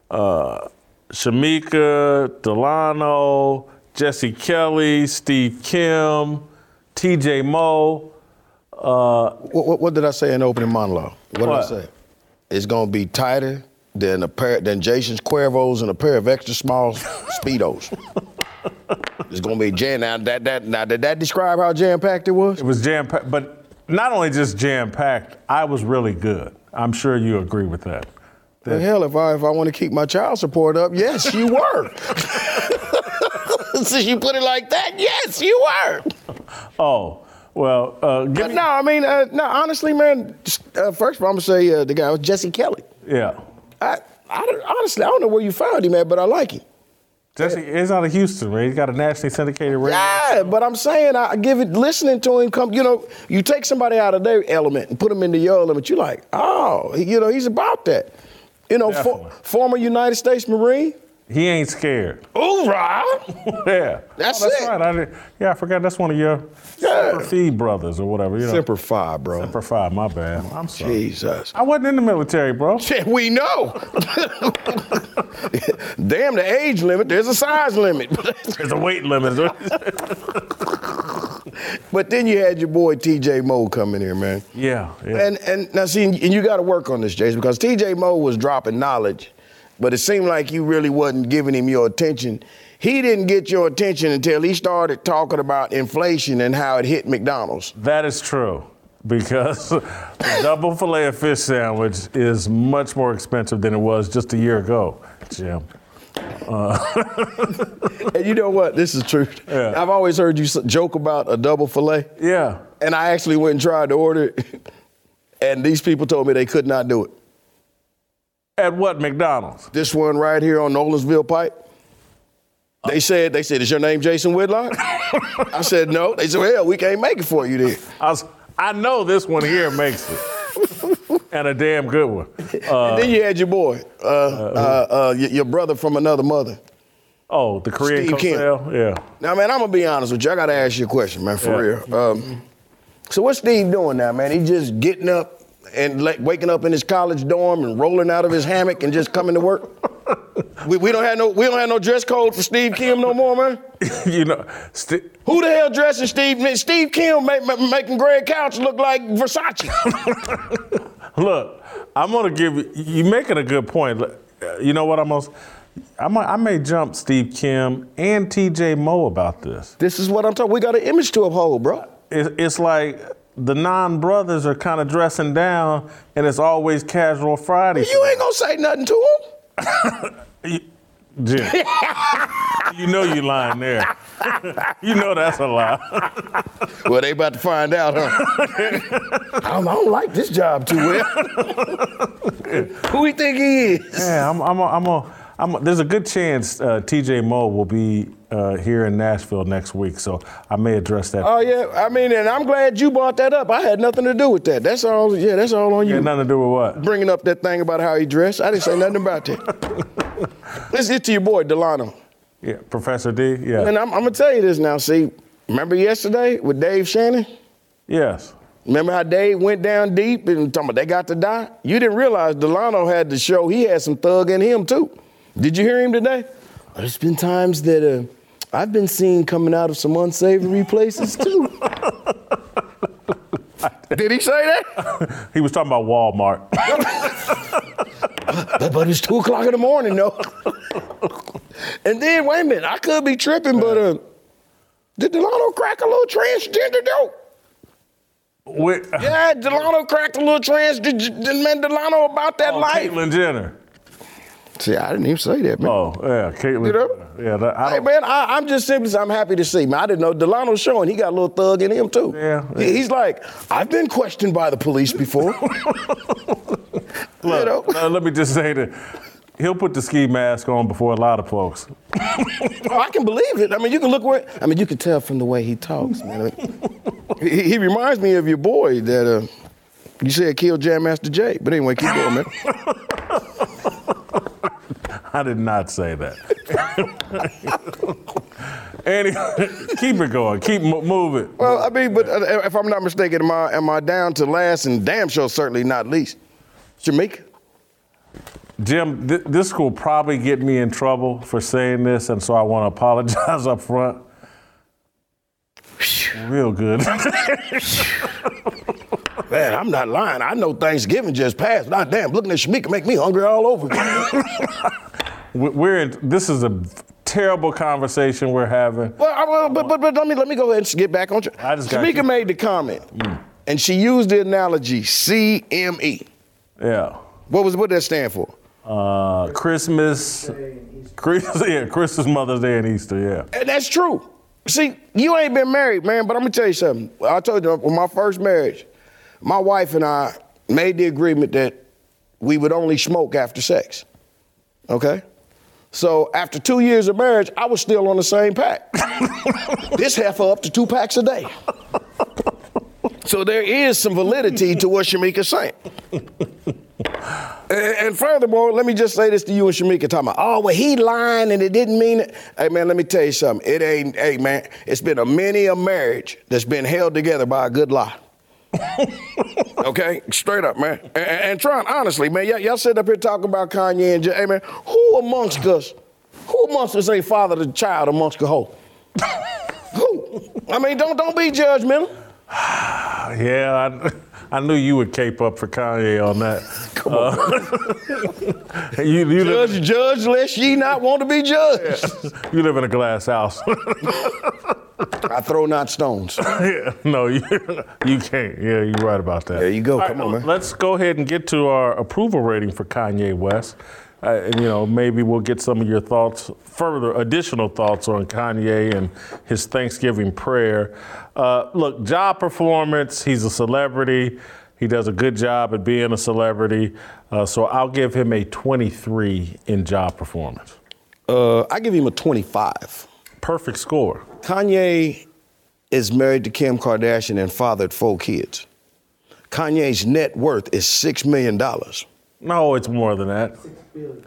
uh, Shemeka, Delano, Jesse Kelly, Steve Kim. TJ Moe. Uh, what, what, did I say in the opening monologue? What, what? did I say? It's going to be tighter than a pair than Jason's Cuervos and a pair of extra small speedos. it's going to be jam. Now that that now did that describe how jam packed it was? It was jam packed, but not only just jam packed. I was really good. I'm sure you agree with that. that hell, if I if I want to keep my child support up, yes, you were. Since you put it like that, yes, you were. Oh. Well, uh, but me- no, I mean, uh, no, honestly, man. Uh, first of all, I'm gonna say uh, the guy was Jesse Kelly. Yeah. I, I honestly, I don't know where you found him man, but I like him. Jesse is out of Houston, man. He's got a nationally syndicated radio. Yeah, but I'm saying I give it listening to him. Come, you know, you take somebody out of their element and put them into your element. you're like, oh, you know, he's about that. You know, for, former United States Marine. He ain't scared. Hoorah! yeah. That's, oh, that's it. right. I yeah, I forgot that's one of your yeah. Semper Fi brothers or whatever. You know. Semper Fi, bro. Semper Fi, my bad. I'm sorry. Jesus. I wasn't in the military, bro. we know. Damn the age limit. There's a size limit. There's a weight limit. but then you had your boy TJ Moe come in here, man. Yeah, yeah. And and now see, and you got to work on this, Jason, because TJ Moe was dropping knowledge but it seemed like you really wasn't giving him your attention. He didn't get your attention until he started talking about inflation and how it hit McDonald's. That is true because the double filet of fish sandwich is much more expensive than it was just a year ago, Jim. Uh. and you know what? This is true. Yeah. I've always heard you joke about a double filet. Yeah. And I actually went and tried to order it, and these people told me they could not do it. At what McDonald's? This one right here on Nolensville Pike. They said, they said, is your name Jason Whitlock? I said, no. They said, well, we can't make it for you then. I, was, I know this one here makes it. and a damn good one. Uh, and then you had your boy, uh, uh, uh your, your, brother from another mother. Oh, the Korean Steve. Yeah. Now, man, I'm gonna be honest with you. I gotta ask you a question, man, for yeah. real. Um, so what's Steve doing now, man? He just getting up and like waking up in his college dorm and rolling out of his hammock and just coming to work? we, we, don't have no we don't have no dress code for Steve Kim no more, man. you know, who the hell dressing Steve? Steve Kim make, making Greg Couch look like Versace. Look, I'm gonna give you. You're making a good point. You know what? I'm gonna. I might, I may jump Steve Kim and TJ Moe about this. This is what I'm talking. We got an image to uphold, bro. It, it's like the non brothers are kind of dressing down, and it's always casual Friday. You ain't gonna say nothing to them. Jim, you know you lying there. you know that's a lie. well, they about to find out, huh? I, don't, I don't like this job too well. Who he think he is? Yeah, I'm. I'm. A, I'm a, I'm, there's a good chance uh, TJ Moe will be uh, here in Nashville next week, so I may address that. Oh yeah, I mean, and I'm glad you brought that up. I had nothing to do with that. That's all. Yeah, that's all on you. Had nothing to do with what? Bringing up that thing about how he dressed. I didn't say nothing about that. Let's get to your boy Delano. Yeah, Professor D. Yeah. And I'm, I'm gonna tell you this now. See, remember yesterday with Dave Shannon? Yes. Remember how Dave went down deep and talking about they got to die? You didn't realize Delano had to show he had some thug in him too. Did you hear him today? There's been times that uh, I've been seen coming out of some unsavory places too. Did he say that? he was talking about Walmart. but, but, it's two o'clock in the morning, though. and then wait a minute, I could be tripping, but uh, did Delano crack a little transgender joke? With, yeah, Delano cracked a little transgender man Delano about that oh, life. Caitlyn Jenner. See, I didn't even say that, man. Oh, yeah, Caitlyn. You know? Yeah, that, I hey, man, I, am just simply, I'm happy to see, man. I didn't know Delano's showing. He got a little thug in him, too. Yeah. He, he's like, I've been questioned by the police before. Look, you know? uh, let me just say that he'll put the ski mask on before a lot of folks. oh, I can believe it. I mean, you can look where, I mean, you can tell from the way he talks, man. I mean, he, he, reminds me of your boy that uh, you said killed Jam Master Jay. But anyway, keep going, man. I did not say that. anyway, keep it going. Keep moving. Well, I mean, but uh, if I'm not mistaken, am I, am I down to last and damn sure certainly not least? Shemeka? Jim, th- this will probably get me in trouble for saying this, and so I want to apologize up front. Real good. Man, I'm not lying. I know Thanksgiving just passed. Not damn, looking at Shemeka make me hungry all over. we're in, this is a terrible conversation we're having. Well, I, but, but, but let me let me go ahead and get back on track. I just Shemeka made the comment, mm. and she used the analogy CME. Yeah. What was what that stand for? Uh, Christmas, Christmas, yeah, Christmas, Mother's Day, and Easter. Yeah. And that's true. See, you ain't been married, man, but I'm gonna tell you something. I told you, with my first marriage, my wife and I made the agreement that we would only smoke after sex. Okay? So after two years of marriage, I was still on the same pack. this heifer up to two packs a day. So there is some validity to what Shemeka's saying. and, and, furthermore, let me just say this to you and Shemeka talking about, oh, well, he lying and it didn't mean it. Hey, man, let me tell you something. It ain't, hey, man, it's been a many a marriage that's been held together by a good lie. okay, straight up, man. And, and trying honestly, man, y'all, y'all sit up here talking about Kanye and Jay. Man, who amongst us, who amongst us ain't father the child amongst the whole? who? I mean, don't don't be judgmental. yeah, I, I knew you would cape up for Kanye on that. Come on. Uh, you, you judge, live, judge, lest ye not want to be judged. Yeah. You live in a glass house. I throw not stones. yeah, no, you, you can't. Yeah, you're right about that. There you go. All Come right, on, man. Let's go ahead and get to our approval rating for Kanye West. Uh, and, you know, maybe we'll get some of your thoughts, further additional thoughts on Kanye and his Thanksgiving prayer. Uh, look, job performance, he's a celebrity. He does a good job at being a celebrity. Uh, so I'll give him a 23 in job performance. Uh, I give him a 25. Perfect score. Kanye is married to Kim Kardashian and fathered four kids. Kanye's net worth is $6 million. No, it's more than that.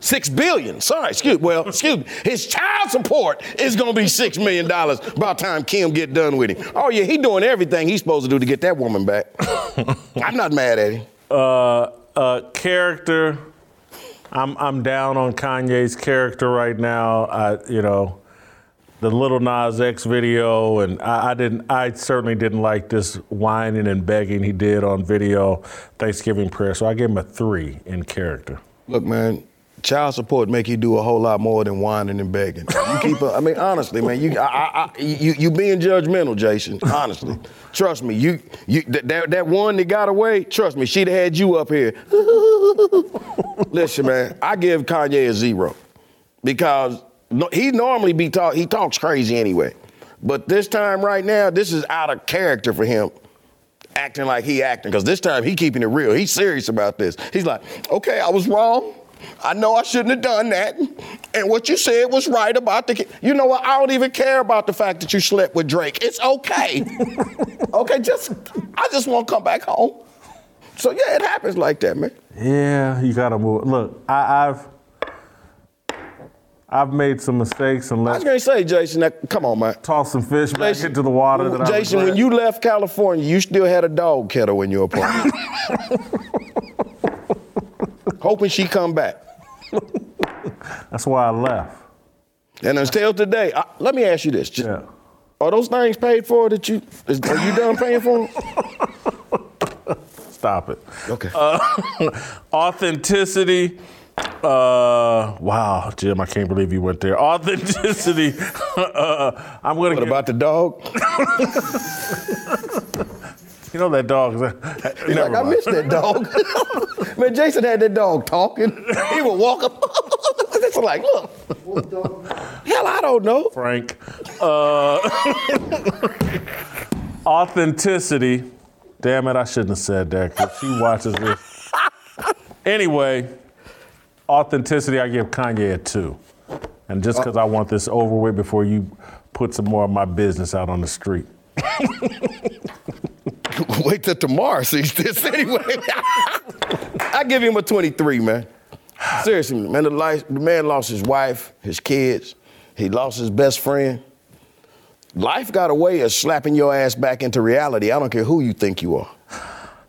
Six billion. Sorry, excuse well, excuse me. His child support is gonna be six million dollars by the time Kim get done with him. Oh yeah, he doing everything he's supposed to do to get that woman back. I'm not mad at him. Uh, uh, character. I'm I'm down on Kanye's character right now. I, you know, the Lil Nas X video, and I, I, didn't. I certainly didn't like this whining and begging he did on video Thanksgiving prayer. So I gave him a three in character. Look, man, child support make you do a whole lot more than whining and begging. You keep, I mean, honestly, man, you, I, I, you, you being judgmental, Jason. Honestly, trust me. You, you, that, that one that got away. Trust me, she'd have had you up here. Listen, man, I give Kanye a zero because he normally be talk. He talks crazy anyway, but this time right now, this is out of character for him acting like he acting because this time he keeping it real. He's serious about this. He's like, okay, I was wrong. I know I shouldn't have done that. And what you said was right about the. You know what? I don't even care about the fact that you slept with Drake. It's okay. okay, just I just want to come back home. So yeah, it happens like that, man. Yeah, you gotta move. Look, I, I, have I've made some mistakes and. I was gonna say, Jason, that, come on, man. Toss some fish Jason, back into the water. That I Jason, when you left California, you still had a dog kettle in your apartment. hoping she come back. That's why I left. And until today, I, let me ask you this: yeah. Are those things paid for? That you is, are you done paying for them? Stop it. Okay. Uh, authenticity. Uh, wow, Jim, I can't believe you went there. Authenticity. uh, I'm gonna. What about the dog? You know that dog. He's like, I miss that dog. Man, Jason had that dog talking. He would walk up. it's like, look. Hell, I don't know. Frank. Uh, authenticity. Damn it, I shouldn't have said that because she watches this. Anyway, authenticity, I give Kanye a two. And just because I want this over with before you put some more of my business out on the street. Wait till tomorrow sees this anyway. I give him a 23, man. Seriously, man. The, life, the man lost his wife, his kids. He lost his best friend. Life got a way of slapping your ass back into reality. I don't care who you think you are.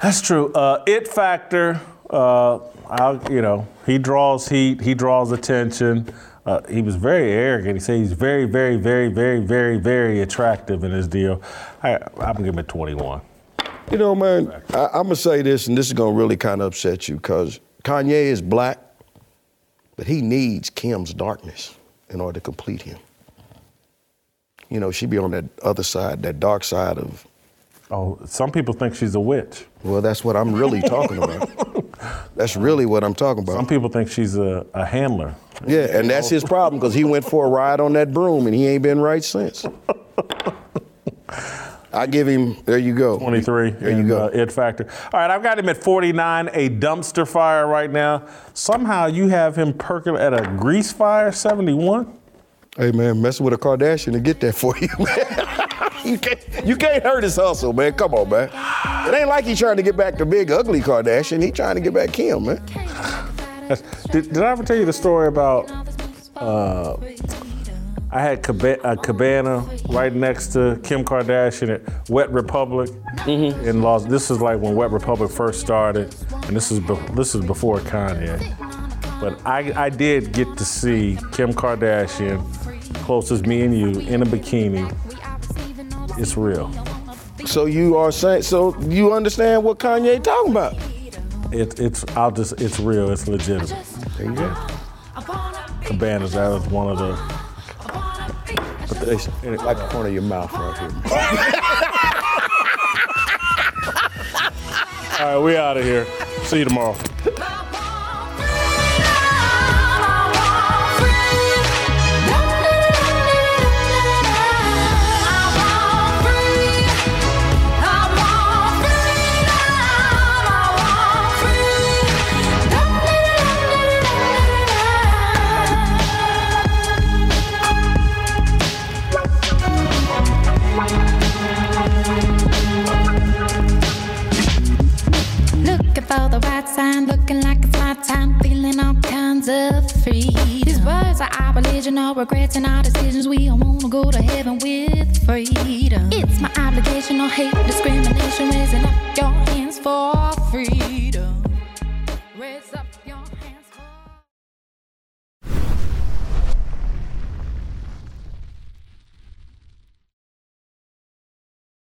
That's true. Uh, it factor. Uh, you know, he draws heat. He draws attention. Uh, he was very arrogant. He said he's very, very, very, very, very, very attractive in his deal. I, I'm gonna give him a 21. You know, man, I, am gonna say this, and this is gonna really kind of upset you, because Kanye is black, but he needs Kim's darkness in order to complete him. You know, she'd be on that other side, that dark side of. Oh, some people think she's a witch. Well, that's what I'm really talking about. That's really what I'm talking about. Some people think she's a, a handler. Yeah, and that's his problem because he went for a ride on that broom and he ain't been right since. I give him, there you go. 23. There you go. Uh, it factor. All right, I've got him at 49, a dumpster fire right now. Somehow you have him perking at a grease fire, 71. Hey, man, messing with a Kardashian to get that for you, man. you, can't, you can't hurt his hustle, man. Come on, man. It ain't like he's trying to get back to big, ugly Kardashian. He trying to get back Kim, man. Did, did I ever tell you the story about uh, I had a cabana right next to Kim Kardashian at Wet Republic mm-hmm. in Los. This is like when Wet Republic first started, and this is be, this is before Kanye. But I, I did get to see Kim Kardashian, closest me and you, in a bikini. It's real. So you are saying? So you understand what Kanye talking about? It, it's I'll just it's real. It's legitimate. There you go. Cabanas. That was one of the but they, like the corner of your mouth right here. All right, we out of here. See you tomorrow. Looking like it's my time, feeling all kinds of free. These words are our religion, all regrets and our decisions. We all wanna go to heaven with freedom. It's my obligation, no hate, discrimination, raising up your hands for freedom.